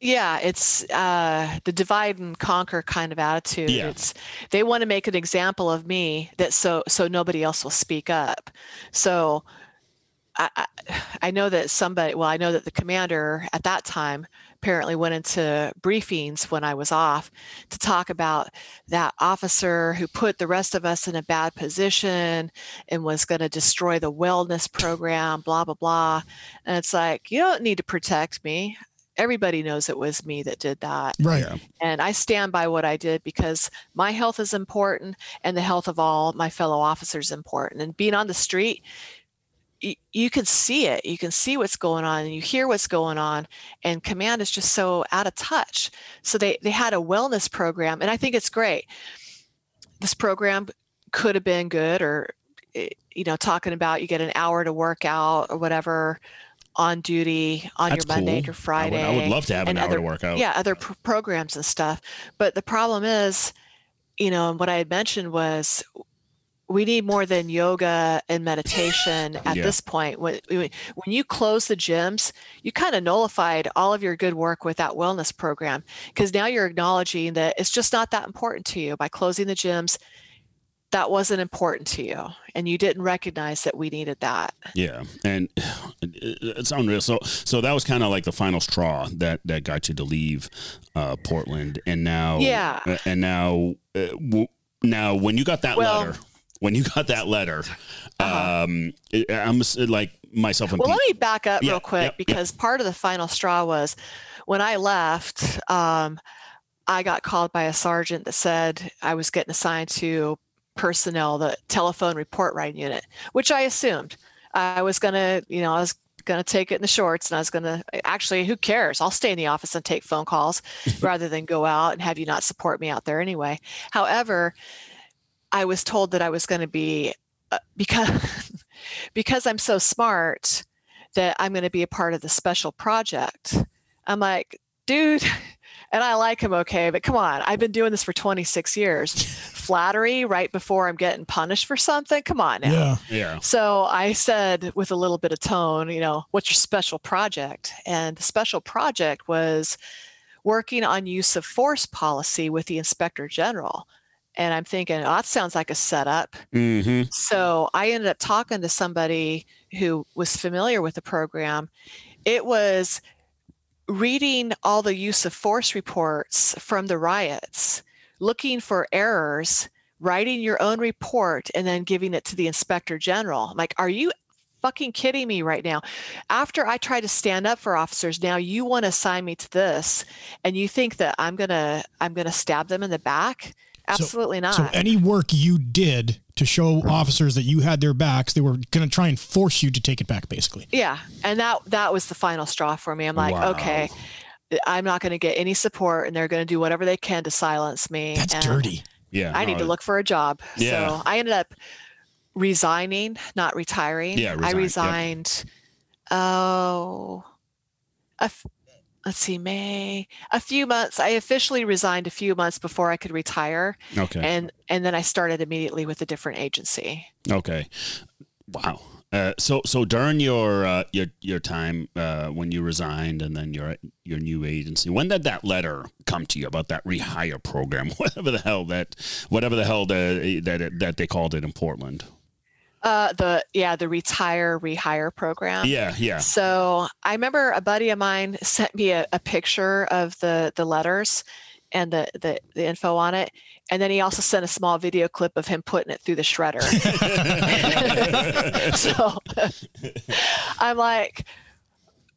S3: Yeah, it's uh, the divide and conquer kind of attitude.
S2: Yeah.
S3: It's they want to make an example of me that so so nobody else will speak up. So I, I, I know that somebody. Well, I know that the commander at that time apparently went into briefings when I was off to talk about that officer who put the rest of us in a bad position and was going to destroy the wellness program. Blah blah blah. And it's like you don't need to protect me everybody knows it was me that did that.
S1: Right.
S3: And I stand by what I did because my health is important and the health of all my fellow officers is important. And being on the street, you, you can see it. You can see what's going on and you hear what's going on. And command is just so out of touch. So they, they had a wellness program, and I think it's great. This program could have been good or eh, you know talking about you get an hour to work out or whatever on duty on
S2: That's
S3: your Monday
S2: cool.
S3: to Friday.
S2: I would, I would love to have an hour
S3: other,
S2: to work out.
S3: Yeah, other pr- programs and stuff. But the problem is, you know, and what I had mentioned was we need more than yoga and meditation at
S2: Yeah.
S3: this point. When when you close the gyms, you kind of nullified all of your good work with that wellness program because now you're acknowledging that it's just not that important to you by closing the gyms. That wasn't important to you, and you didn't recognize that we needed that.
S2: Yeah, and it- it's unreal. So, so that was kind of like the final straw that that got you to leave uh, Portland, and now,
S3: Yeah.
S2: uh, and now, uh, w- now when you got that
S3: Well-
S2: letter, when you got that letter,
S3: Uh-huh.
S2: um, it- I'm like myself and
S3: Well,
S2: Pete-
S3: let me back up
S2: Yeah,
S3: real quick
S2: yep.
S3: because part of the final straw was when I left, um, I got called by a sergeant that said I was getting assigned to personnel, the telephone report writing unit, which I assumed I was going to, you know, I was going to take it in the shorts and I was going to actually, who cares? I'll stay in the office and take phone calls rather than go out and have you not support me out there anyway. However, I was told that I was going to be uh, because because I'm so smart that I'm going to be a part of the special project. I'm like, dude, and I like him okay, but come on, I've been doing this for 26 years. Flattery right before I'm getting punished for something? Come on now.
S1: Yeah.
S2: yeah,
S3: So I said with a little bit of tone, you know, what's your special project? And the special project was working on use of force policy with the inspector general. And I'm thinking, oh, that sounds like a setup.
S2: mm-hmm.
S3: So I ended up talking to somebody who was familiar with the program. It was reading all the use of force reports from the riots, looking for errors, writing your own report, and then giving it to the inspector general. I'm like, are you fucking kidding me right now? After I try to stand up for officers, now you want to assign me to this, and you think that I'm gonna I'm gonna stab them in the back? Absolutely not.
S1: So any work you did to show officers that you had their backs, they were going to try and force you to take it back, basically.
S3: Yeah, and that that was the final straw for me. I'm like,
S2: Wow.
S3: okay, I'm not going to get any support, and they're going to do whatever they can to silence me.
S1: That's
S3: and
S1: dirty.
S2: yeah.
S3: I need to look for a job.
S2: Yeah.
S3: So I ended up resigning, not retiring.
S2: Yeah,
S3: I
S2: resign, yep.
S3: resigned. Oh, a f- let's see, May. A few months. I officially resigned a few months before I could retire,
S2: Okay.
S3: and and then I started immediately with a different agency.
S2: Okay. Wow. Uh, so so during your uh, your your time uh, when you resigned and then your your new agency, when did that letter come to you about that rehire program, whatever the hell that whatever the hell the, that it, that they called it in Portland?
S3: Uh, the yeah, the retire rehire program.
S2: Yeah, yeah.
S3: So I remember a buddy of mine sent me a, a picture of the the letters and the, the the info on it, and then he also sent a small video clip of him putting it through the shredder. so I'm like,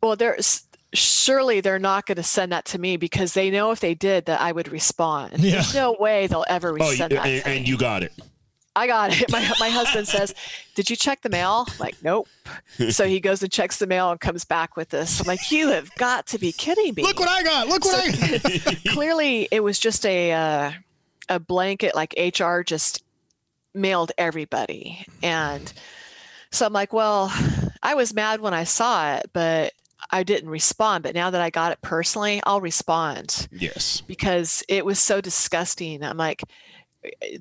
S3: well, there's surely they're not going to send that to me because they know if they did that I would respond.
S1: Yeah.
S3: There's no way they'll ever
S2: Oh,
S3: resend
S2: you-
S3: that.
S2: and, and you got it.
S3: I got it. My my husband says, "Did you check the mail?" I'm like, nope. So he goes and checks the mail and comes back with this. I'm like, you have got to be kidding me.
S1: Look what I got. Look what I got.
S3: Clearly, it was just a uh, a blanket like HR just mailed everybody, and so I'm like, well, I was mad when I saw it, but I didn't respond. But now that I got it personally, I'll respond
S2: Yes.
S3: because it was so disgusting. I'm like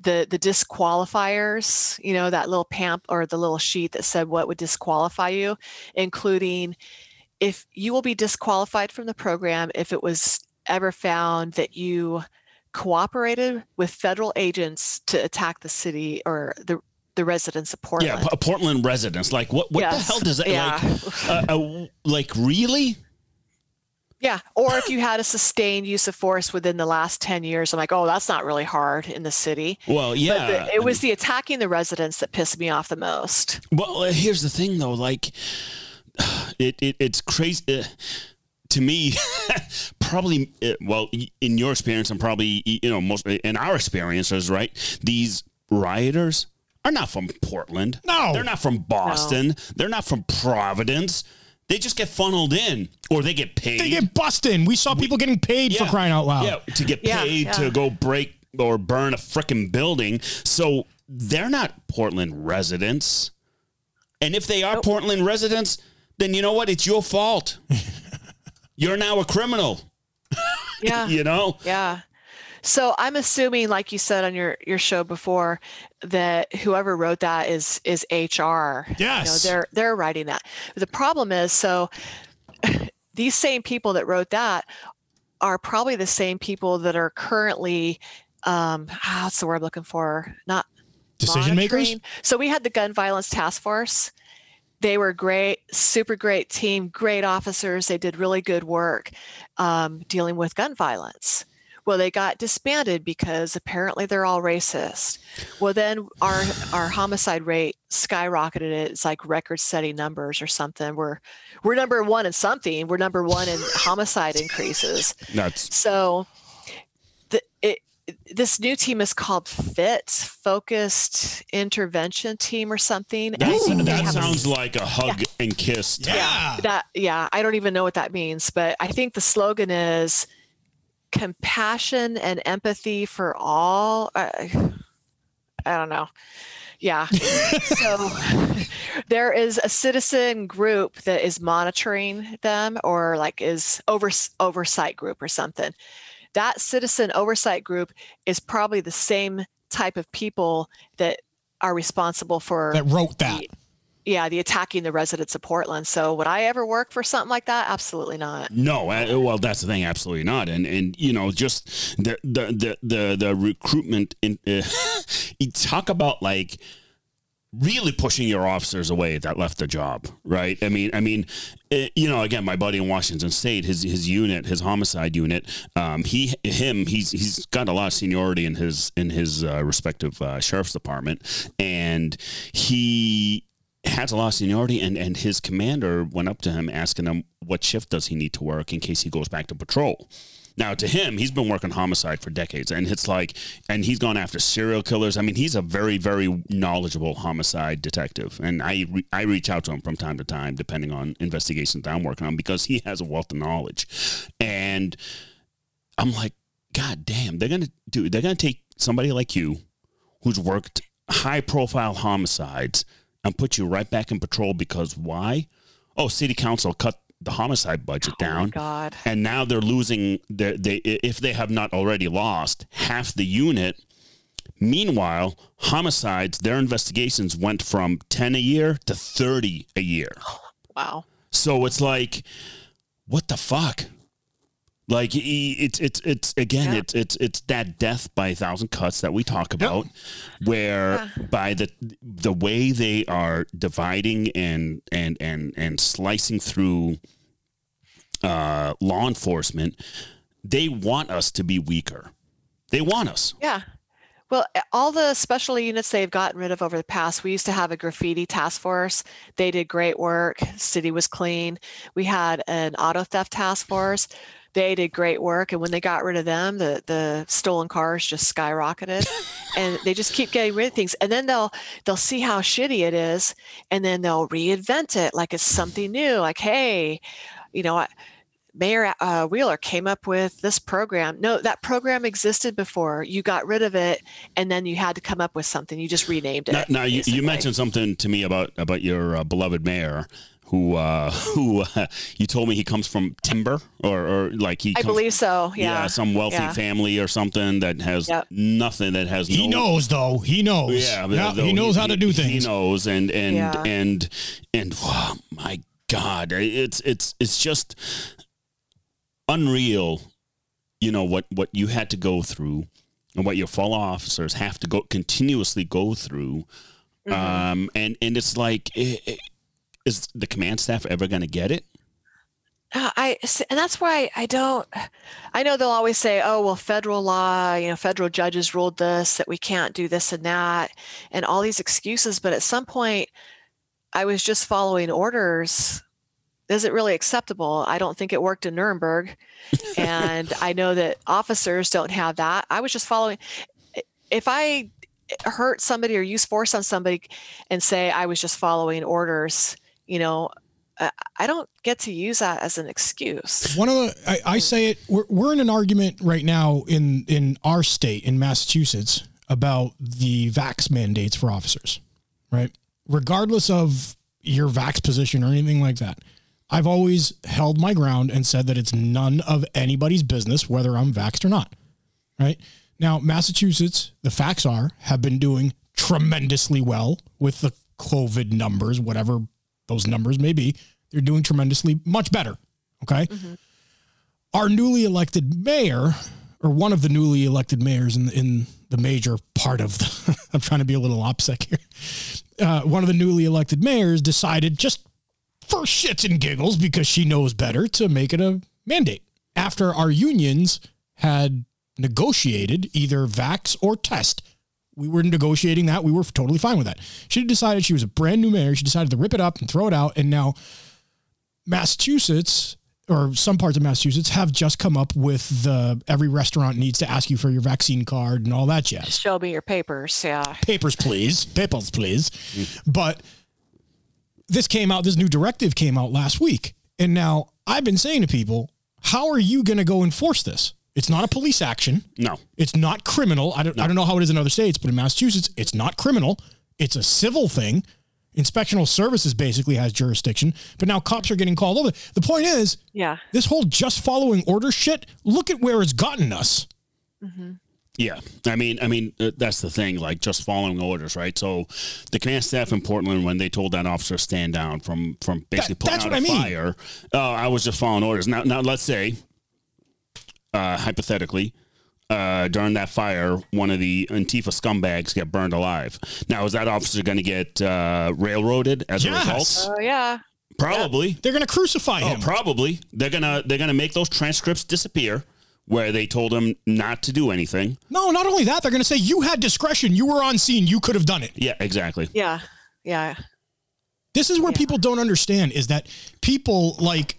S3: the the disqualifiers, you know, that little pamp or the little sheet that said what would disqualify you, including if you will be disqualified from the program if it was ever found that you cooperated with federal agents to attack the city or the the residents of Portland.
S2: Yeah, Portland residents. Like, what? What the hell does that?
S3: yeah.
S2: Like, uh, uh, like really?
S3: Yeah. Or if you had a sustained use of force within the last 10 years, I'm like, oh, that's not really hard in the city.
S2: Well, yeah.
S3: But the, it was
S2: mean-
S3: the attacking the residents that pissed me off the most.
S2: Well, uh, here's the thing, though. Like, it, it it's crazy. Uh, to me, probably, uh, well, in your experience, and probably, you know, most in our experiences, right? These rioters are not from Portland.
S1: No.
S2: They're not from Boston. They're not from Providence. They just get funneled in, or they get paid.
S1: They get busted. We saw people getting paid for crying out loud.
S2: Yeah, to get paid
S3: yeah.
S2: to go break or burn a freaking building. So they're not Portland residents. And if they are Portland residents, then you know what? It's your fault. You're now a criminal,
S3: Yeah.
S2: you know?
S3: Yeah. So I'm assuming, like you said on your your show before, that whoever wrote that is is HR.
S1: Yes.
S3: You know, they're they're writing that. The problem is, so these same people that wrote that are probably the same people that are currently um ah, what's the word I'm looking for? Not
S1: Decision makers?
S3: So we had the gun violence task force. They were great, super great team, great officers. They did really good work um, dealing with gun violence. Well, they got disbanded because apparently they're all racist. Well, then our our homicide rate skyrocketed. It's like record-setting numbers or something. We're we're number one in something. We're number one in homicide increases.
S2: That's
S3: So, the, it, this new team is called FIT, Focused Intervention Team, or something. And
S2: that's,
S3: think
S2: that
S3: have a-
S2: sounds like a hug and kiss. type.
S1: Yeah.
S3: that yeah, I don't even know what that means, but I think the slogan is compassion and empathy for all. I, I don't know. Yeah. so there is a citizen group that is monitoring them or like is over oversight group or something. That citizen oversight group is probably the same type of people that are responsible for
S1: That wrote that.
S3: the- yeah, the attacking the residents of Portland. So would I ever work for something like that? Absolutely not.
S2: No, uh, well, that's the thing. Absolutely not. And and you know, just the the the the, the recruitment. In uh, you talk about like really pushing your officers away that left the job, right? I mean, I mean, uh, you know, again, my buddy in Washington State, his his unit, his homicide unit, um, he him, he's he's got a lot of seniority in his in his uh, respective uh, sheriff's department, and he has a lot of seniority and, and his commander went up to him asking him what shift does he need to work in case he goes back to patrol. Now to him he's been working homicide for decades and it's like and he's gone after serial killers. I mean he's a very very knowledgeable homicide detective and i re- i reach out to him from time to time depending on investigations that i'm working on because he has a wealth of knowledge. And i'm like god damn they're gonna do they're gonna take somebody like you who's worked high profile homicides and put you right back in patrol because why? Oh, city council cut the homicide budget
S3: Oh my
S2: down.
S3: God.
S2: And now they're losing their they if they have not already lost half the unit. Meanwhile, homicides, their investigations went from 10 a year to 30 a year.
S3: Wow.
S2: So it's like, what the fuck? Like e- it's it's it's again
S3: Yeah.
S2: it's it's it's that death by a thousand cuts that we talk about, where by the the way they are dividing and and and and slicing through uh, law enforcement, they want us to be weaker. They want us.
S3: Yeah. Well, all the special units they've gotten rid of over the past, we used to have a graffiti task force. They did great work. City was clean. We had an auto theft task force. They did great work. And when they got rid of them, the, the stolen cars just skyrocketed. and they just keep getting rid of things. And then they'll they'll see how shitty it is, and then they'll reinvent it like it's something new. Like, hey, you know, I, Mayor uh, Wheeler came up with this program. No, that program existed before. You got rid of it, and then you had to come up with something. You just renamed it.
S2: Now, now you, you mentioned something to me about about your uh, beloved mayor, who uh, who uh, you told me he comes from timber or, or like he.
S3: I
S2: comes,
S3: believe so. Yeah.
S2: some wealthy
S3: Yeah.
S2: family or something that has
S3: Yep.
S2: nothing that has
S1: He knows though. He knows.
S2: Yeah,
S1: Yeah, he knows how to do things.
S2: He knows, and and
S3: Yeah.
S2: and and oh, my God, it's it's it's just unreal. You know what what you had to go through, and what your fellow officers have to go continuously go through,
S3: Mm-hmm.
S2: um, and and it's like, i- i- is the command staff ever going to get it?
S3: Uh, I and that's why I don't. I know they'll always say, "Oh, well, federal law, you know, federal judges ruled this that we can't do this and that," and all these excuses. But at some point, I was just following orders. Is it really acceptable? I don't think it worked in Nuremberg, and I know that officers don't have that. I was just following. If I hurt somebody or use force on somebody, and say I was just following orders, you know, I- don't get to use that as an excuse.
S1: One of the I, I say it. We're, we're in an argument right now in in our state in Massachusetts about the vax mandates for officers, right? Regardless of your vax position or anything like that, I've always held my ground and said that it's none of anybody's business whether I'm vaxxed or not. right? Now, Massachusetts, the facts are, have been doing tremendously well with the COVID numbers, whatever those numbers may be. They're doing tremendously much better. Okay. Our newly elected mayor, or one of the newly elected mayors in, in the major part of the, I'm trying to be a little opsec here. Uh, one of the newly elected mayors decided just for shits and giggles because she knows better to make it a mandate after our unions had negotiated either vax or test. We were negotiating that. We were totally fine with that. She decided she was a brand new mayor. She decided to rip it up and throw it out. And now Massachusetts or some parts of Massachusetts have just come up with the every restaurant needs to ask you for your vaccine card and all that jazz.
S3: Show me your papers. Yeah.
S1: Papers, please. Papers, please. Hmm. But this came out, this new directive came out last week. And now I've been saying to people, how are you going to go enforce this? It's not a police action.
S2: No.
S1: It's not criminal. I don't, I don't know how it is in other states, but in Massachusetts, it's not criminal. It's a civil thing. Inspectional services basically has jurisdiction, but now cops are getting called over. The point is,
S3: Yeah.
S1: this whole just following order shit, look at where it's gotten us.
S2: Yeah, I mean, I mean, uh, that's the thing. Like just following orders, right? So, the command staff in Portland, when they told that officer stand down from from basically
S1: That- that's
S2: putting out
S1: what
S2: a
S1: I mean.
S2: fire, uh, I was just following orders. Now, now let's say, uh, hypothetically, uh, during that fire, one of the Antifa scumbags get burned alive. Now, is that officer going to get uh, railroaded as
S1: Yes.
S2: a result?
S3: Oh yeah.
S2: Probably.
S1: They're going to crucify
S2: Oh,
S1: him.
S2: probably. They're gonna they're gonna make those transcripts disappear where they told him not to do anything.
S1: no, not only that, they're going to say you had discretion. You were on scene. You could have done it.
S2: Yeah, exactly.
S3: Yeah. Yeah.
S1: This is where
S3: Yeah.
S1: people don't understand is that people like,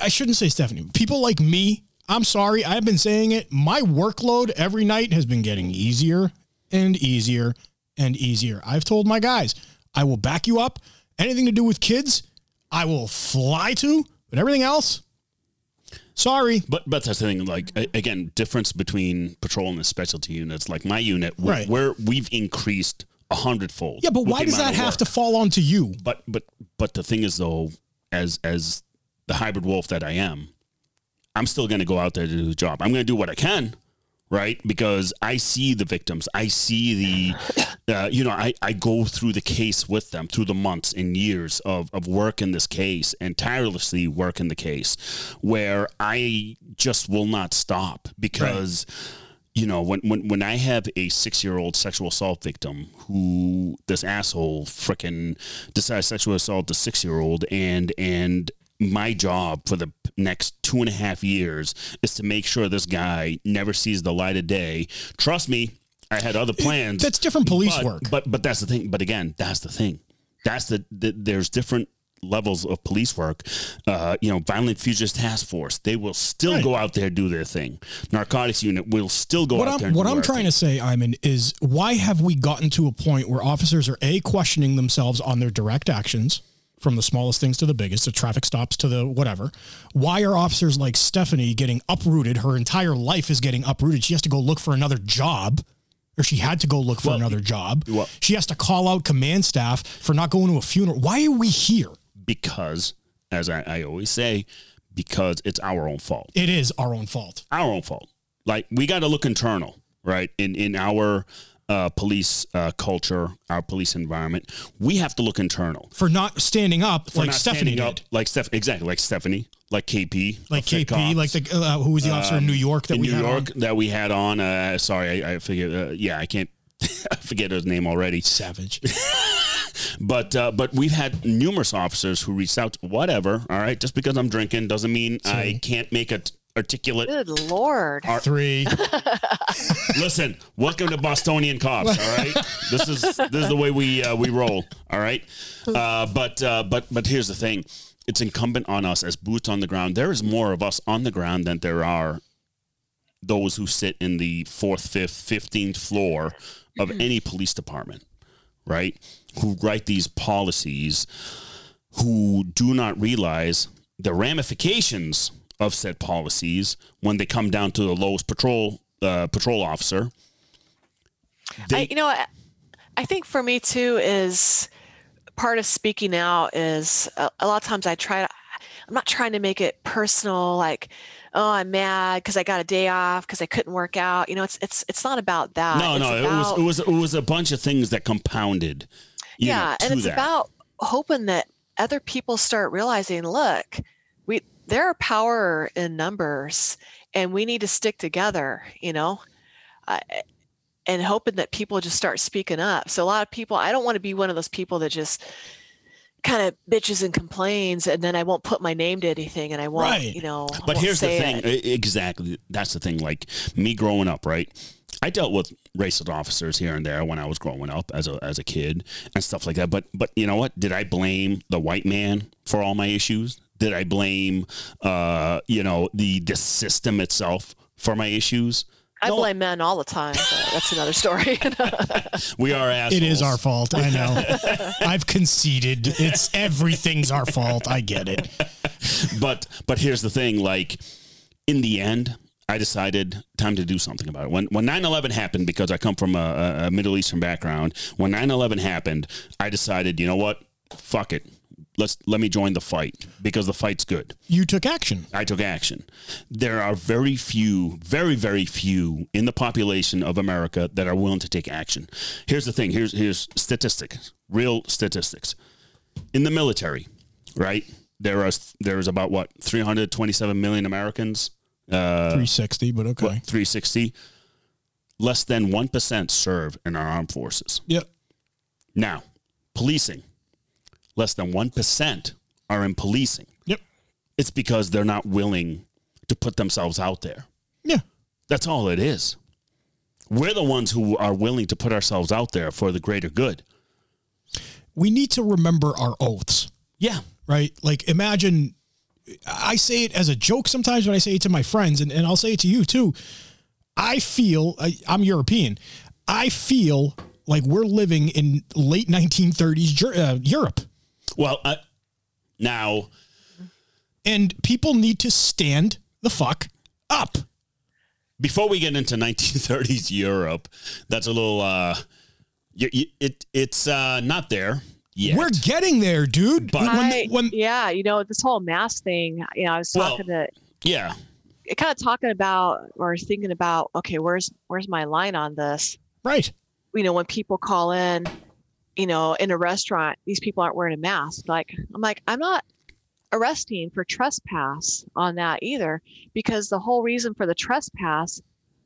S1: I shouldn't say Stephanie, people like me, I'm sorry, I've been saying it. My workload every night has been getting easier and easier and easier. I've told my guys, I will back you up. Anything to do with kids, I will fly to, but everything else, sorry.
S2: But but that's the thing. Like again, difference between patrol and the specialty units. Like my unit, we're,
S1: Right.
S2: we're we've increased a hundredfold.
S1: Yeah, but why does that have
S2: work.
S1: to fall onto you?
S2: But but but the thing is though, as as the hybrid wolf that I am, I'm still going to go out there to do the job. I'm going to do what I can, right? Because I see the victims. I see the, uh, you know, I, I go through the case with them through the months and years of, of work in this case and tirelessly work in the case where I just will not stop because. You know, when, when, when I have a six year old sexual assault victim who this asshole frickin' decides sexual assault the six year old and and my job for the next two and a half years is to make sure this guy never sees the light of day. Trust me, I had other plans.
S1: That's different police
S2: but,
S1: work.
S2: But but that's the thing. But again, that's the thing. That's the, the there's different levels of police work. Uh, you know, violent futures task force. They will still
S1: Right.
S2: go out there do their thing. Narcotics unit will still go
S1: what
S2: out
S1: I'm
S2: there.
S1: What I'm trying
S2: thing.
S1: to say, Iman, is why have we gotten to a point where officers are a questioning themselves on their direct actions, from the smallest things to the biggest, the traffic stops to the whatever. Why are officers like Stephanie getting uprooted? Her entire life is getting uprooted. She has to go look for another job. Or she had to go look for
S2: Well,
S1: another job.
S2: well-
S1: she has to call out command staff for not going to a funeral. Why are we here?
S2: because, as I, I always say, because it's our own fault.
S1: It is our own fault.
S2: our own fault. Like we got to look internal, right? In in our uh, police uh, culture, our police environment, we have to look internal.
S1: For not standing up
S2: For
S1: like Stephanie did.
S2: like Steph, exactly like Stephanie, like KP,
S1: like KP,
S2: Cops.
S1: like the uh, who was the officer in New York that
S2: in
S1: we
S2: New
S1: had
S2: York
S1: on?
S2: that we had on. Uh, sorry, I, I forget. Uh, yeah, I can't. I forget his name already.
S1: Savage.
S2: But uh, but we've had numerous officers who reached out. Whatever. All right, just because I'm drinking doesn't mean I can't make a t- articulate.
S3: Good lord.
S1: Three.
S2: Listen, welcome to Bostonian cops. All right, this is this is the way we uh, we roll. All right, uh, but uh, but but here's the thing: it's incumbent on us as boots on the ground. There is more of us on the ground than there are those who sit in the fourth, fifth, fifteenth floor of any police department. Right, who write these policies, who do not realize the ramifications of said policies when they come down to the lowest patrol uh, patrol officer. They,
S3: I, you know, I, I think for me too is part of speaking out is a, a lot of times I try to, I'm not trying to make it personal, like, oh, I'm mad because I got a day off because I couldn't work out. You know, it's it's it's not about that.
S2: no,
S3: It's
S2: no, it was it was it was a bunch of things that compounded. you know,
S3: yeah, and it's
S2: that.
S3: about hoping that other people start realizing, look, there are power in numbers, and we need to stick together. You know, uh, and hoping that people just start speaking up. So a lot of people, I don't want to be one of those people that just kind of bitches and complains, and then I won't put my name to anything, and I won't,
S1: Right.
S3: you know.
S2: But here's the thing.
S3: it.
S2: Exactly. That's the thing. Like me growing up, right? I dealt with racist officers here and there when I was growing up as a as a kid and stuff like that. But but you know what? Did I blame the white man for all my issues? Did I blame uh you know the the system itself for my issues?
S3: I
S2: No.
S3: blame men all the time. But that's another story.
S2: We are assholes.
S1: It is our fault. I know. I've conceded. It's everything's our fault. I get it.
S2: but but here's the thing like in the end i decided time to do something about it when when 9-11 happened because i come from a, a middle eastern background when 9-11 happened i decided you know what fuck it let's let me join the fight because the fight's good
S1: You took action.
S2: I took action. There are very few, very, very few in the population of America that are willing to take action. Here's the thing. Here's here's statistics, real statistics. In the military, right? There are there is about what 327 million Americans. Uh,
S1: 360, but okay.
S2: what, 360. Less than one percent serve in our armed forces.
S1: Yep.
S2: Now, policing. Less than one percent are in policing
S1: Yep.
S2: it's because they're not willing to put themselves out there.
S1: Yeah.
S2: That's all it is. We're the ones who are willing to put ourselves out there for the greater good.
S1: We need to remember our oaths.
S2: Yeah.
S1: right? Like imagine I say it as a joke sometimes when I say it to my friends, and, and I'll say it to you too. I feel I, I'm European. I feel like we're living in late 1930s uh, Europe,
S2: Well, uh, now,
S1: and people need to stand the fuck up.
S2: before we get into 1930s Europe, that's a little, uh, y y it, it's uh, not there yet.
S1: We're getting there, dude.
S2: But-
S1: when,
S3: I,
S1: when
S3: yeah, you know, this whole mask thing, you know, I was
S2: Well-
S3: talking to
S2: yeah.
S3: kind of talking about or thinking about, okay, where's where's my line on this?
S1: right,
S3: You know, when people call in, you know, in a restaurant, these people aren't wearing a mask. Like, I'm like, I'm not arresting for trespass on that either, because the whole reason for the trespass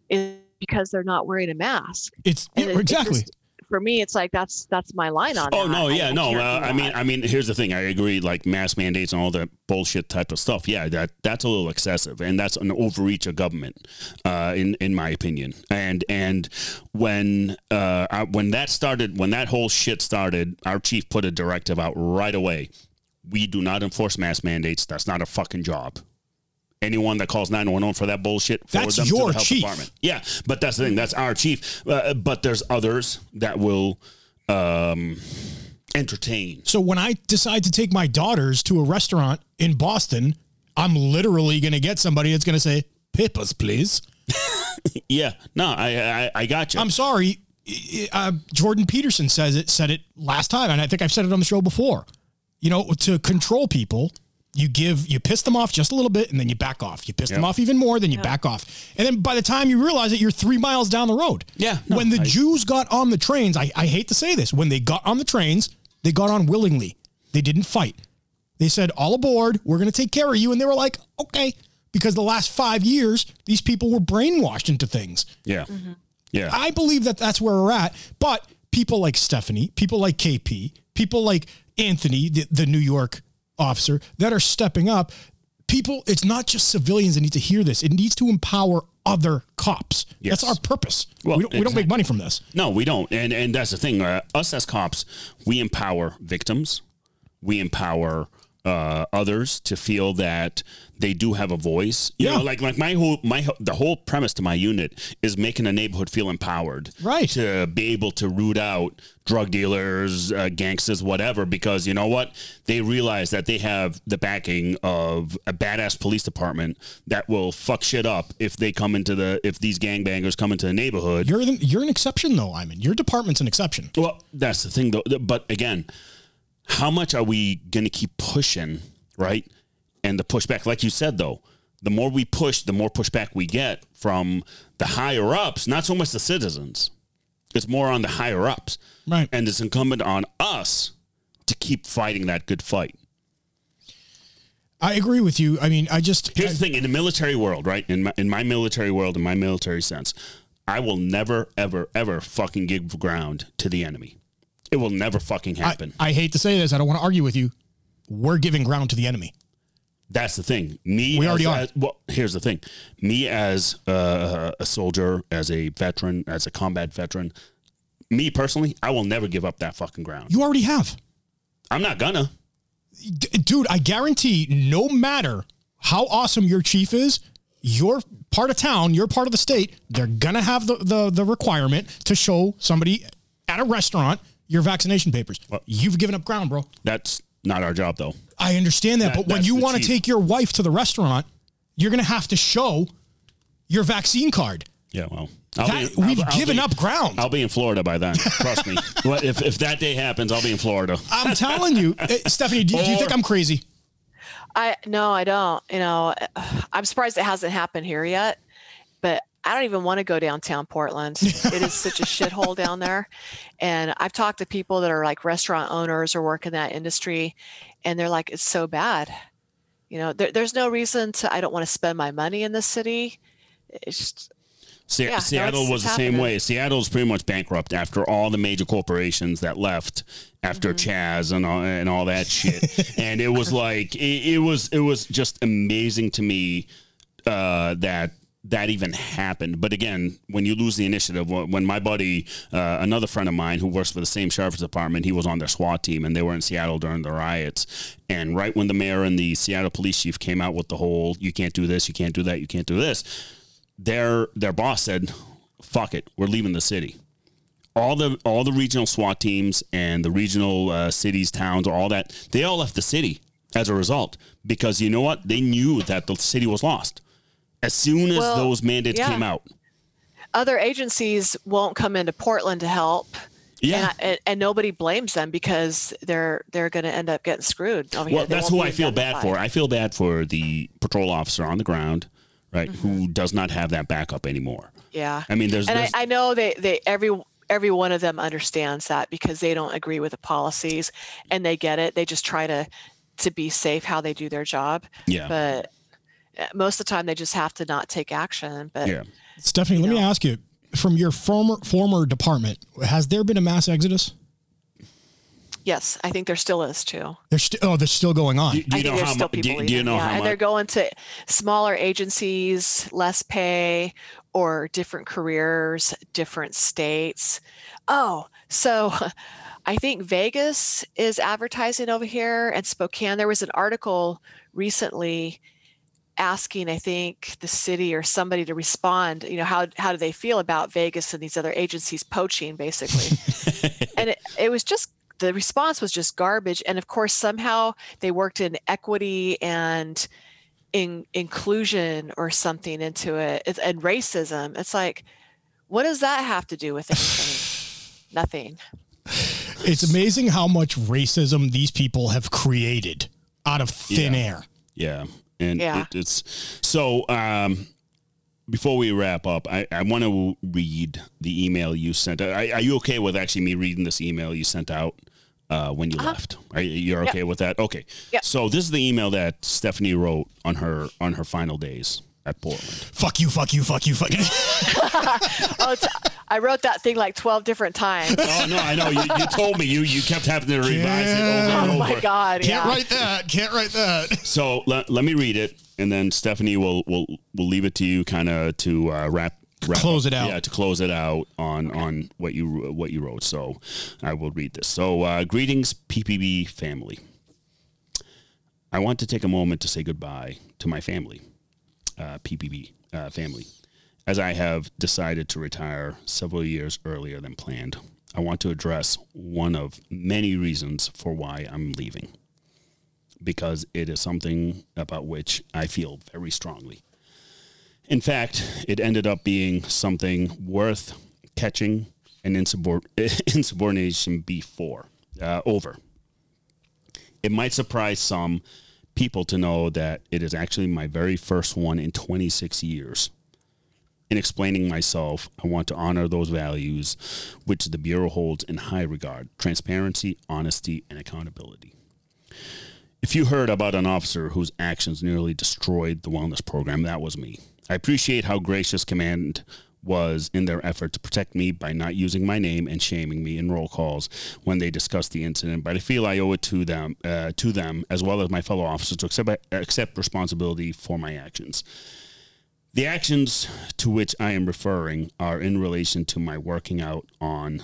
S3: is because they're not wearing a mask.
S1: it's yeah,
S3: it- it
S1: exactly.
S3: just- for me, it's like that's that's my line on. It.
S2: Oh
S3: that.
S2: no, yeah,
S3: I
S2: no.
S3: can't
S2: Uh, I mean. I mean, here's the thing. I agree. Like mask mandates and all that bullshit type of stuff. Yeah, that that's a little excessive, and that's an overreach of government, uh, in in my opinion. And and when uh I- when that started, when that whole shit started, our chief put a directive out right away. We do not enforce mask mandates. That's not a fucking job. Anyone that calls 911 for that bullshit, forward
S1: That's
S2: them
S1: your
S2: to the health
S1: chief.
S2: department. Yeah, but that's the thing. That's our chief. Uh, but there's others that will um, entertain.
S1: So when I decide to take my daughters to a restaurant in Boston, I'm literally going to get somebody that's going to say, "Peppers, please."
S2: Yeah, no, I I, I got you.
S1: I'm sorry. Uh, Jordan Peterson says it said it last time, and I think I've said it on the show before. You know, to control people, you give you piss them off just a little bit, and then you back off. You piss them off even more, then you back off, and then by the time you realize it, you're three miles down the road.
S2: Yeah, no,
S1: when the
S2: I-
S1: Jews got on the trains, I, I hate to say this, when they got on the trains, they got on willingly. They didn't fight. They said, "All aboard. We're going to take care of you," and they were like, "Okay." Because the last five years, these people were brainwashed into things.
S2: yeah, mm-hmm. yeah.
S1: I believe that that's where we're at. But people like Stephanie, people like KP, people like Anthony, the, the New York officer, that are stepping up. People, it's not just civilians that need to hear this. It needs to empower other cops.
S2: Yes.
S1: That's our purpose.
S2: Well,
S1: we, don't, we don't make money from this.
S2: No, we don't. And and that's the thing. Uh, us as cops, we empower victims. We empower uh, others to feel that they do have a voice. You
S1: Yeah.
S2: know, like like my whole my the whole premise to my unit is making a neighborhood feel empowered.
S1: Right.
S2: To be able to root out drug dealers, uh, gangsters, whatever, because you know what? They realize that they have the backing of a badass police department that will fuck shit up if they come into the if these gangbangers come into the neighborhood.
S1: You're the, you're an exception, though, Iman. Your department's an exception.
S2: Well, that's the thing, though. But again, how much are we going to keep pushing, right? And the pushback, like you said, though, the more we push, the more pushback we get from the higher ups, not so much the citizens. It's more on the higher ups.
S1: Right.
S2: And it's incumbent on us to keep fighting that good fight.
S1: I agree with you. I mean, I just
S2: Here's
S1: I-
S2: the thing in the military world, right? In my, in my military world, in my military sense, I will never, ever, ever fucking give ground to the enemy. It will never fucking happen.
S1: I hate to say this. I don't want to argue with you. We're giving ground to the enemy.
S2: That's the thing. Me,
S1: We
S2: as-
S1: already are.
S2: as- well, here's the thing. Me as uh, a soldier, as a veteran, as a combat veteran, me personally, I will never give up that fucking ground.
S1: You already have.
S2: I'm not gonna.
S1: D- dude, I guarantee no matter how awesome your chief is, your part of town, your part of the state, they're gonna have the, the, the requirement to show somebody at a restaurant your vaccination papers. You've given up ground, bro.
S2: That's not our job, though.
S1: I understand that,
S2: That-
S1: but when you want to take your wife to the restaurant, you're gonna have to show your vaccine card.
S2: Yeah, well, I'll
S1: That-
S2: be-
S1: we've
S2: I'll- I'll
S1: given
S2: be-
S1: up ground.
S2: I'll be in Florida by then. Trust me. If if that day happens, I'll be in Florida.
S1: I'm telling you, Eh, Stephanie. Do, do you think I'm crazy?
S3: I no, I don't. You know, I'm surprised it hasn't happened here yet. I don't even want to go downtown Portland. it is such a shithole down there. And I've talked to people that are like restaurant owners or work in that industry, and they're like, it's so bad. You know, there, there's no reason to. I don't want to spend my money in this city. It's just
S2: Se-
S3: Yeah,
S2: Seattle was the same way. Seattle's pretty much bankrupt after all the major corporations that left after
S3: Mm-hmm.
S2: Chaz and all, and all that shit. and it was like it, it was it was just amazing to me uh, that that even happened. But again, when you lose the initiative, when my buddy, uh, another friend of mine who works for the same sheriff's department, he was on their SWAT team and they were in Seattle during the riots. And right when the mayor and the Seattle police chief came out with the whole "you can't do this, you can't do that, you can't do this," their their boss said, "Fuck it, we're leaving the city." All the all the regional SWAT teams and the regional uh, cities, towns, all that, they all left the city as a result because you know what? They knew that the city was lost as soon as
S3: Well,
S2: those mandates
S3: yeah.
S2: came out.
S3: other agencies won't come into Portland to help.
S2: Yeah.
S3: And, I, and, nobody blames them because they're they're going to end up getting screwed. over here.
S2: Well,
S3: They
S2: that's who I feel bad for. I feel bad for the patrol officer on the ground, right,
S3: Mm-hmm.
S2: who does not have that backup anymore.
S3: Yeah.
S2: I mean, there's,
S3: and I,
S2: there's
S3: I know they, they every every one of them understands that because they don't agree with the policies and they get it. They just try to to be safe how they do their job.
S2: yeah,
S3: But most of the time they just have to not take action. But
S2: yeah.
S1: Stephanie, let me ask you: from your former former department, has there been a mass exodus?
S3: yes, I think there still is too.
S1: There's still oh, they're still going on.
S2: Do, do
S3: I
S2: you
S3: think
S2: know
S3: there's
S2: how
S3: still
S2: much? Do,
S3: people
S2: do you know
S3: yeah,
S2: how
S3: and
S2: much?
S3: they're going to smaller agencies, less pay, or different careers, different states. Oh, so I think Vegas is advertising over here and Spokane. There was an article recently asking, I think, the city or somebody to respond. You know, how how do they feel about Vegas and these other agencies poaching, basically? and it, it was just the response was just garbage and of course somehow they worked in equity and in inclusion or something into it It's- and racism it's like what does that have to do with anything nothing
S1: It's amazing how much racism these people have created out of thin
S2: Yeah.
S1: air.
S2: Yeah. And
S3: Yeah.
S2: It, it's so um before we wrap up, I, I want to read the email you sent. Are, are you okay with actually me reading this email you sent out uh, when you left? Are you you're okay with that? Okay.
S3: Yep.
S2: So this is the email that Stephanie wrote on her on her final days at Portland.
S1: Fuck you, fuck you, fuck you, fuck you.
S3: oh it's, i wrote that thing like 12 different times
S2: Oh no, I know. You, you told me you you kept having to revise it over and over.
S3: oh my god
S1: Can't
S3: yeah.
S1: write that. Can't write that.
S2: So let, let me read it, and then Stephanie will will will leave it to you, kind of to uh, wrap. wrap
S1: Close
S2: up-
S1: it out.
S2: Yeah, to close it out on on what you what you wrote. So I will read this. So uh, greetings, PPB family. I want to take a moment to say goodbye to my family, uh, PPB uh, family, as I have decided to retire several years earlier than planned. I want to address one of many reasons for why I'm leaving because it is something about which I feel very strongly. In fact, it ended up being something worth catching an insubor- insubordination before, uh, over. It might surprise some people to know that it is actually my very first one in 26 years. In explaining myself, I want to honor those values which the Bureau holds in high regard transparency, honesty, and accountability. If you heard about an officer whose actions nearly destroyed the wellness program, that was me. I appreciate how gracious Command was in their effort to protect me by not using my name and shaming me in roll calls when they discussed the incident. But I feel I owe it to them, uh, to them as well as my fellow officers to accept, accept responsibility for my actions. The actions to which I am referring are in relation to my working out on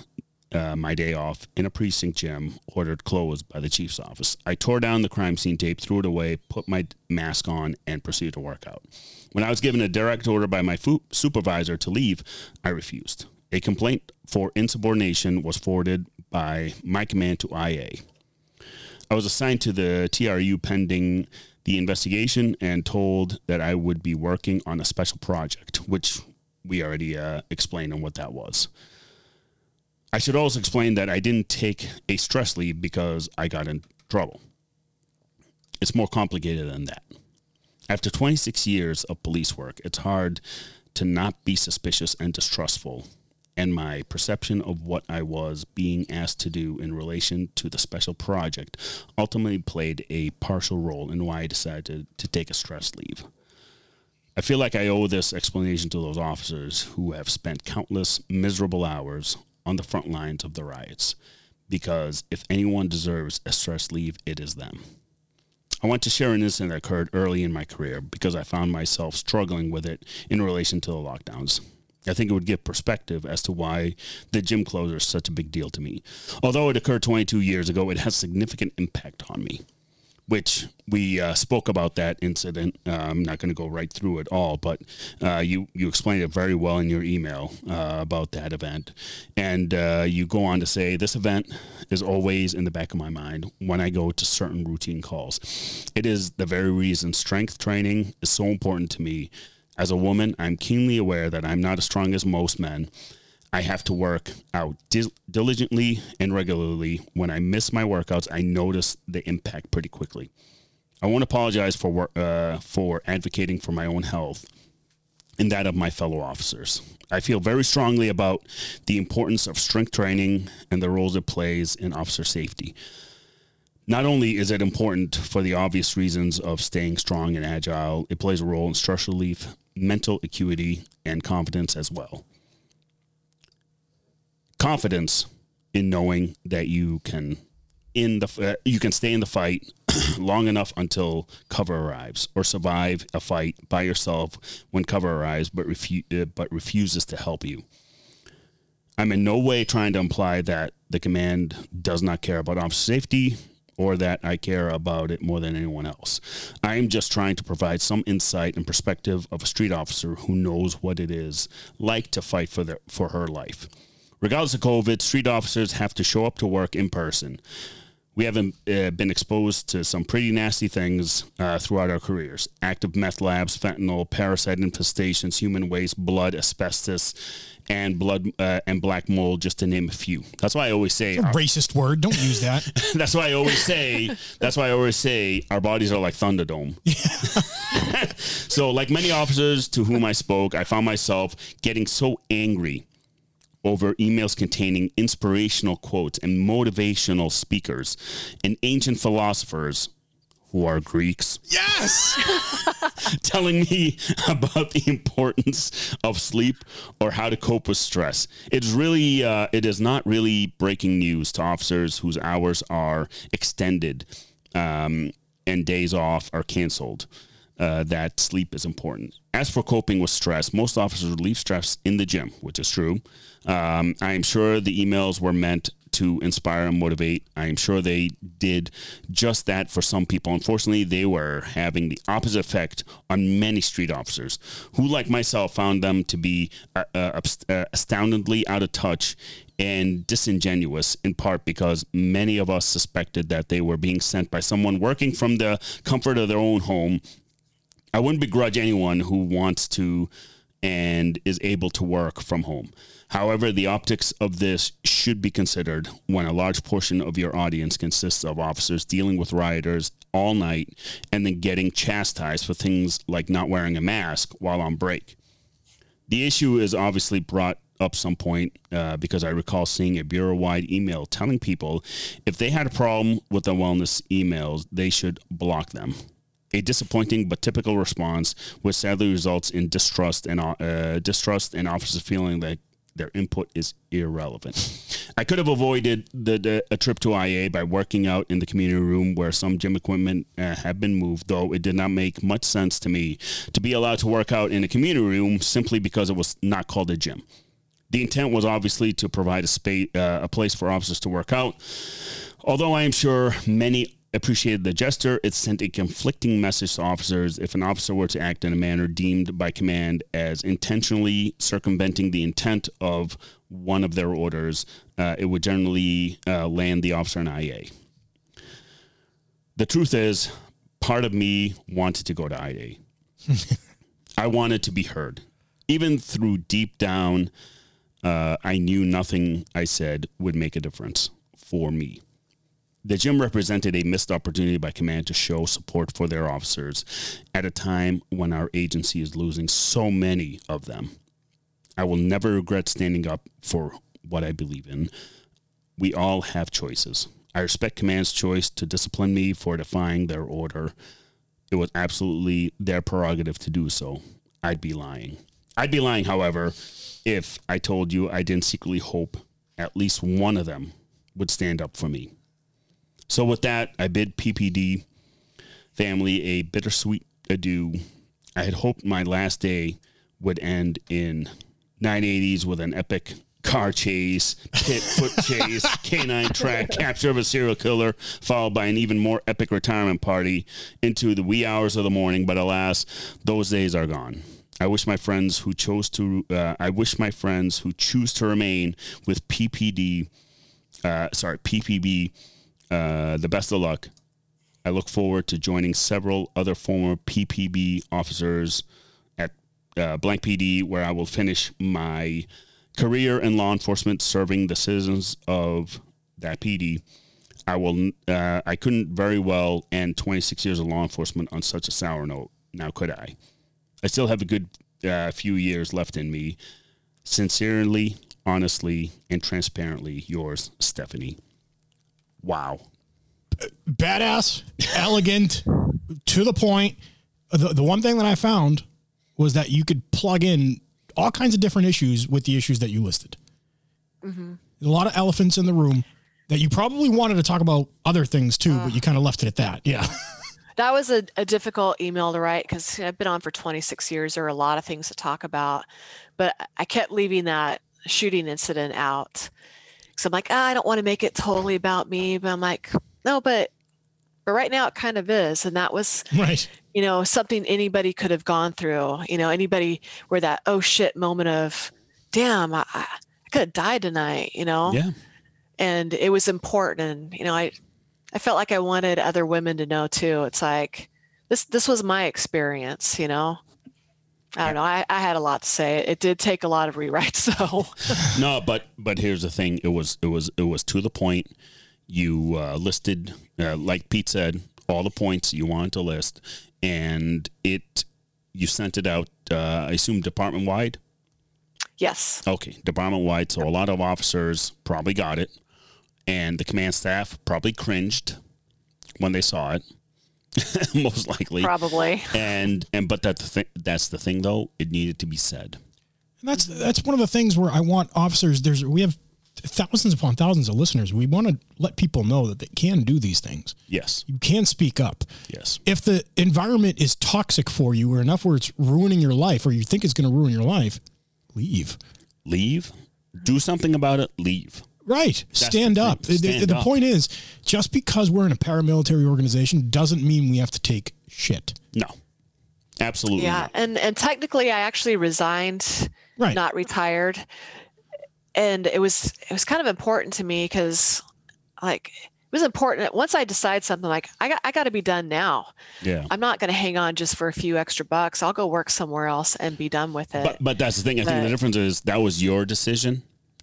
S2: uh, my day off in a precinct gym ordered closed by the chief's office. I tore down the crime scene tape, threw it away, put my mask on, and proceeded to work out. When I was given a direct order by my supervisor to leave, I refused. A complaint for insubordination was forwarded by my command to IA. I was assigned to the TRU pending the investigation and told that I would be working on a special project, which we already uh, explained on what that was. I should also explain that I didn't take a stress leave because I got in trouble. It's more complicated than that. After 26 years of police work, it's hard to not be suspicious and distrustful. And my perception of what I was being asked to do in relation to the special project ultimately played a partial role in why I decided to, take a stress leave. I feel like I owe this explanation to those officers who have spent countless miserable hours on the front lines of the riots, because if anyone deserves a stress leave, it is them. I want to share an incident that occurred early in my career because I found myself struggling with it in relation to the lockdowns. I think it would give perspective as to why the gym closure is such a big deal to me. Although it occurred 22 years ago, it has significant impact on me which we uh, spoke about that incident. Uh, I'm not going to go right through it all, but uh, you you explained it very well in your email uh, about that event, and uh, you go on to say this event is always in the back of my mind when I go to certain routine calls. It is the very reason strength training is so important to me. As a woman, I'm keenly aware that I'm not as strong as most men I have to work out dil- diligently and regularly. When I miss my workouts, I notice the impact pretty quickly. I want to apologize for uh, for advocating for my own health and that of my fellow officers. I feel very strongly about the importance of strength training and the roles it plays in officer safety. Not only is it important for the obvious reasons of staying strong and agile, it plays a role in stress relief, mental acuity, and confidence as well confidence in knowing that you can in the uh, you can stay in the fight long enough until cover arrives or survive a fight by yourself when cover arrives but refu- uh, but refuses to help you i'm in no way trying to imply that the command does not care about officer safety or that I care about it more than anyone else. I am just trying to provide some insight and perspective of a street officer who knows what it is like to fight for their, for her life. Regardless of COVID, street officers have to show up to work in person. We haven't uh, been exposed to some pretty nasty things uh, throughout our careers active meth labs, fentanyl, parasite infestations, human waste, blood, asbestos, and blood uh, and black mold, just to name a few. That's why I always say
S1: a racist word. Don't use that.
S2: that's why I always say. That's why I always say our bodies are like Thunderdome. so, like many officers to whom I spoke, I found myself getting so angry over emails containing inspirational quotes and motivational speakers and ancient philosophers who are Greeks.
S1: Yes!
S2: telling me about the importance of sleep or how to cope with stress. It's really, uh, it is not really breaking news to officers whose hours are extended um, and days off are canceled. Uh, that sleep is important. As for coping with stress, most officers relieve stress in the gym, which is true. Um, I am sure the emails were meant to inspire and motivate. I am sure they did just that for some people. Unfortunately, they were having the opposite effect on many street officers who, like myself, found them to be uh, uh, uh astoundingly out of touch and disingenuous in part because many of us suspected that they were being sent by someone working from the comfort of their own home. I wouldn't begrudge anyone who wants to and is able to work from home. However, the optics of this should be considered when a large portion of your audience consists of officers dealing with rioters all night and then getting chastised for things like not wearing a mask while on break. The issue is obviously brought up some point uh, because I recall seeing a bureau wide email telling people if they had a problem with the wellness emails, they should block them. A disappointing but typical response, which sadly results in distrust and uh, distrust and officers feeling that their input is irrelevant. I could have avoided the, the, a trip to IA by working out in the community room where some gym equipment uh, had been moved, though it did not make much sense to me to be allowed to work out in a community room simply because it was not called a gym. The intent was obviously to provide a space, uh, a place for officers to work out. Although I am sure many appreciated the gesture. It sent a conflicting message to officers if an officer were to act in a manner deemed by command as intentionally circumventing the intent of one of their orders. Uh, it would generally uh, land the officer in IA. The truth is, part of me wanted to go to IA. I wanted to be heard. Even through deep down, uh, I knew nothing I said would make a difference for me. The gym represented a missed opportunity by command to show support for their officers at a time when our agency is losing so many of them. I will never regret standing up for what I believe in. We all have choices. I respect command's choice to discipline me for defying their order. It was absolutely their prerogative to do so. I'd be lying. I'd be lying, however, if I told you I didn't secretly hope at least one of them would stand up for me. So with that, I bid PPD family a bittersweet adieu. I had hoped my last day would end in 980s with an epic car chase, pit foot chase, canine track, capture of a serial killer, followed by an even more epic retirement party into the wee hours of the morning. But alas, those days are gone. I wish my friends who chose to. Uh, I wish my friends who choose to remain with PPD. Uh, sorry, PPB uh, the best of luck. I look forward to joining several other former PPB officers at uh, Blank PD, where I will finish my career in law enforcement, serving the citizens of that PD. I will. Uh, I couldn't very well end 26 years of law enforcement on such a sour note. Now, could I? I still have a good uh, few years left in me. Sincerely, honestly, and transparently, yours, Stephanie wow.
S1: Badass, elegant, to the point. The, the one thing that I found was that you could plug in all kinds of different issues with the issues that you listed. Mm-hmm. a lot of elephants in the room that you probably wanted to talk about other things too, uh, but you kind of left it at that. Yeah.
S3: that was a, a, difficult email to write because I've been on for 26 years. There are a lot of things to talk about, but I kept leaving that shooting incident out so I'm like, ah, I don't want to make it totally about me, but I'm like, no, but but right now it kind of is, and that was
S1: right.
S3: You know, something anybody could have gone through. You know, anybody where that oh shit moment of, damn, I, I could have died tonight. You know.
S2: Yeah.
S3: And it was important, and you know, I I felt like I wanted other women to know too. It's like this this was my experience. You know. I don't know. I, I had a lot to say. It did take a lot of rewrites, though.
S2: no, but but here's the thing. It was it was it was to the point. You uh, listed, uh, like Pete said, all the points you wanted to list, and it you sent it out. Uh, I assume department wide.
S3: Yes.
S2: Okay, department wide. So a lot of officers probably got it, and the command staff probably cringed when they saw it. most likely,
S3: probably.
S2: And and but that's the thing. That's the thing, though. It needed to be said.
S1: And that's that's one of the things where I want officers. There's we have thousands upon thousands of listeners. We want to let people know that they can do these things.
S2: Yes.
S1: You can speak up.
S2: Yes.
S1: If the environment is toxic for you or enough where it's ruining your life or you think it's going to ruin your life, leave.
S2: Leave. Do something about it. Leave.
S1: Right. That's Stand the up. Stand the, the up. point is, just because we're in a paramilitary organization doesn't mean we have to take shit.
S2: No. Absolutely.
S3: Yeah.
S2: Not.
S3: And and technically I actually resigned,
S1: right.
S3: not retired. And it was it was kind of important to me because like it was important. that Once I decide something like I got, I got to be done now.
S2: Yeah.
S3: I'm not going to hang on just for a few extra bucks. I'll go work somewhere else and be done with it.
S2: But but that's the thing. I think the difference is that was your decision,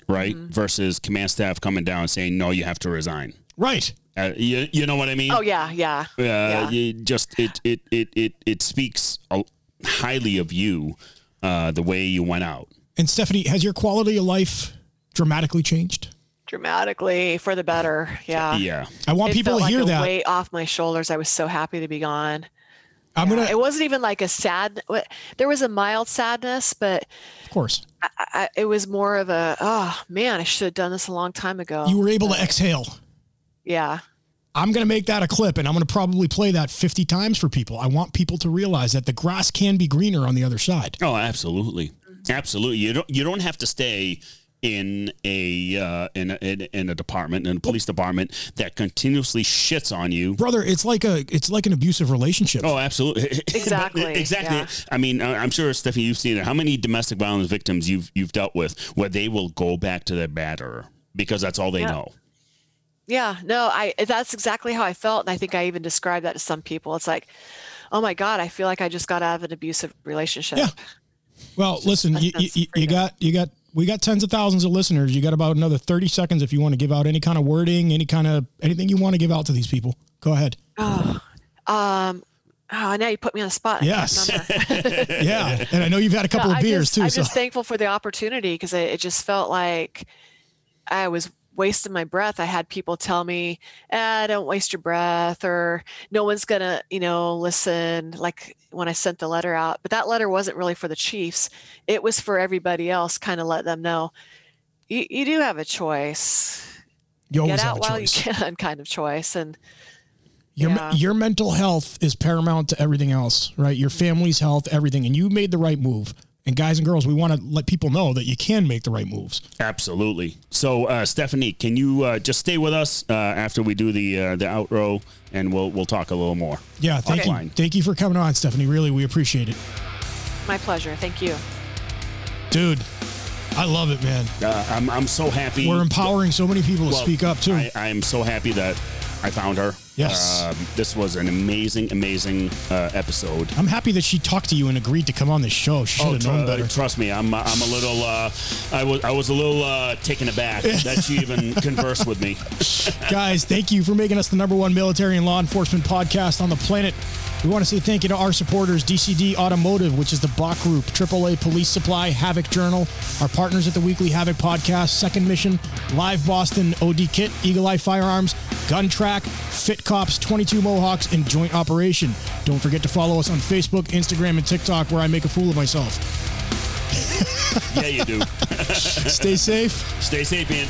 S2: right?
S3: Mm-hmm.
S2: Versus command staff coming down and saying no, you have to resign.
S1: Right.
S2: Uh, you, you know what I mean?
S3: oh yeah, yeah,
S2: uh,
S3: yeah.
S2: you just it it it it it speaks highly of you, uh, the way you went out.
S1: And Stephanie, has your quality of life dramatically changed?
S3: dramatically for the better. Yeah.
S2: Yeah,
S1: I want
S3: It
S1: people
S3: felt
S1: to
S3: like
S1: hear
S3: a
S1: that.
S3: weight off my shoulders. I was so happy to be gone.
S1: I'm
S3: Yeah,
S1: gonna,
S3: It wasn't even like a sad. wa- There was a mild sadness, but
S1: of course,
S3: I, I, it was more of a oh man, I should have done this a long time ago.
S1: you were able to exhale.
S3: Yeah.
S1: I'm going to make that a clip and I'm going to probably play that 50 times for people. I want people to realize that the grass can be greener on the other side.
S2: Oh, absolutely, absolutely. You don't you don't have to stay in a uh, in a in, in a department in a police department that continuously shits on you.
S1: Brother, it's like a it's like an abusive relationship.
S2: Oh, absolutely.
S3: Exactly,
S2: exactly.
S3: yeah.
S2: I mean, I- I'm sure Stephanie, you've seen it. How many domestic violence victims you've you've dealt with where they will go back to their batterer because that's all they
S3: Yeah.
S2: know.
S3: Yeah, no, I that's exactly how I felt and I think I even described that to some people. It's like, "Oh my god, I feel like I just got out of an abusive relationship."
S1: Yeah. Well, listen, you, you, you got you got we got tens of thousands of listeners. You got about another 30 seconds if you want to give out any kind of wording, any kind of anything you want to give out to these people. Go ahead.
S3: Oh. Um oh, now you put me on the spot.
S1: Yes. Yeah, and I know you've had a couple
S3: No,
S1: of beers
S3: just,
S1: too.
S3: I'm
S1: so
S3: just thankful for the opportunity because it, it just felt like I was wasting my breath. I had people tell me, ah, "Don't waste your breath," or "No one's gonna, you know, listen." Like when I sent the letter out, but that letter wasn't really for the Chiefs. It was for everybody else. Kind of let them know you, you do have a choice.
S1: you always
S3: Get
S1: have
S3: out
S1: a
S3: while
S1: choice.
S3: you can, kind of choice. And
S1: Your
S3: Yeah.
S1: your mental health is paramount to everything else, right? Your family's health, everything, and you made the right move. And guys and girls, we want to let people know that you can make the right moves.
S2: Absolutely. So, uh, Stephanie, can you uh, just stay with us uh, after we do the uh, the outro, and we'll we'll talk a little more.
S1: Yeah, thank
S2: Okay.
S1: you, thank you for coming on, Stephanie. Really, we appreciate it,
S3: my pleasure. Thank you.
S1: dude. I love it, man.
S2: Uh, I'm I'm so happy.
S1: We're empowering so many people to
S2: Well,
S1: speak up too.
S2: I, I am so happy that I found her.
S1: Yes.
S2: Um, this was an amazing, amazing uh, episode.
S1: I'm happy that she talked to you and agreed to come on this show. She should have
S2: tr-
S1: known better.
S2: trust me, I'm I'm a little uh, I was I was a little uh, taken aback that she even conversed with me.
S1: Guys, thank you for making us the number one military and law enforcement podcast on the planet. We want to say thank you to our supporters, DCD Automotive, which is the Bach Group, AAA Police Supply, Havoc Journal, our partners at the Weekly Havoc Podcast, Second Mission, Live Boston, OD Kit, Eagle Eye Firearms, Gun Track, Fit Cops, 22 Mohawks, and Joint Operation. Don't forget to follow us on Facebook, Instagram, and TikTok, where I make a fool of myself.
S2: Yeah, you do.
S1: Stay safe.
S2: Stay sapient.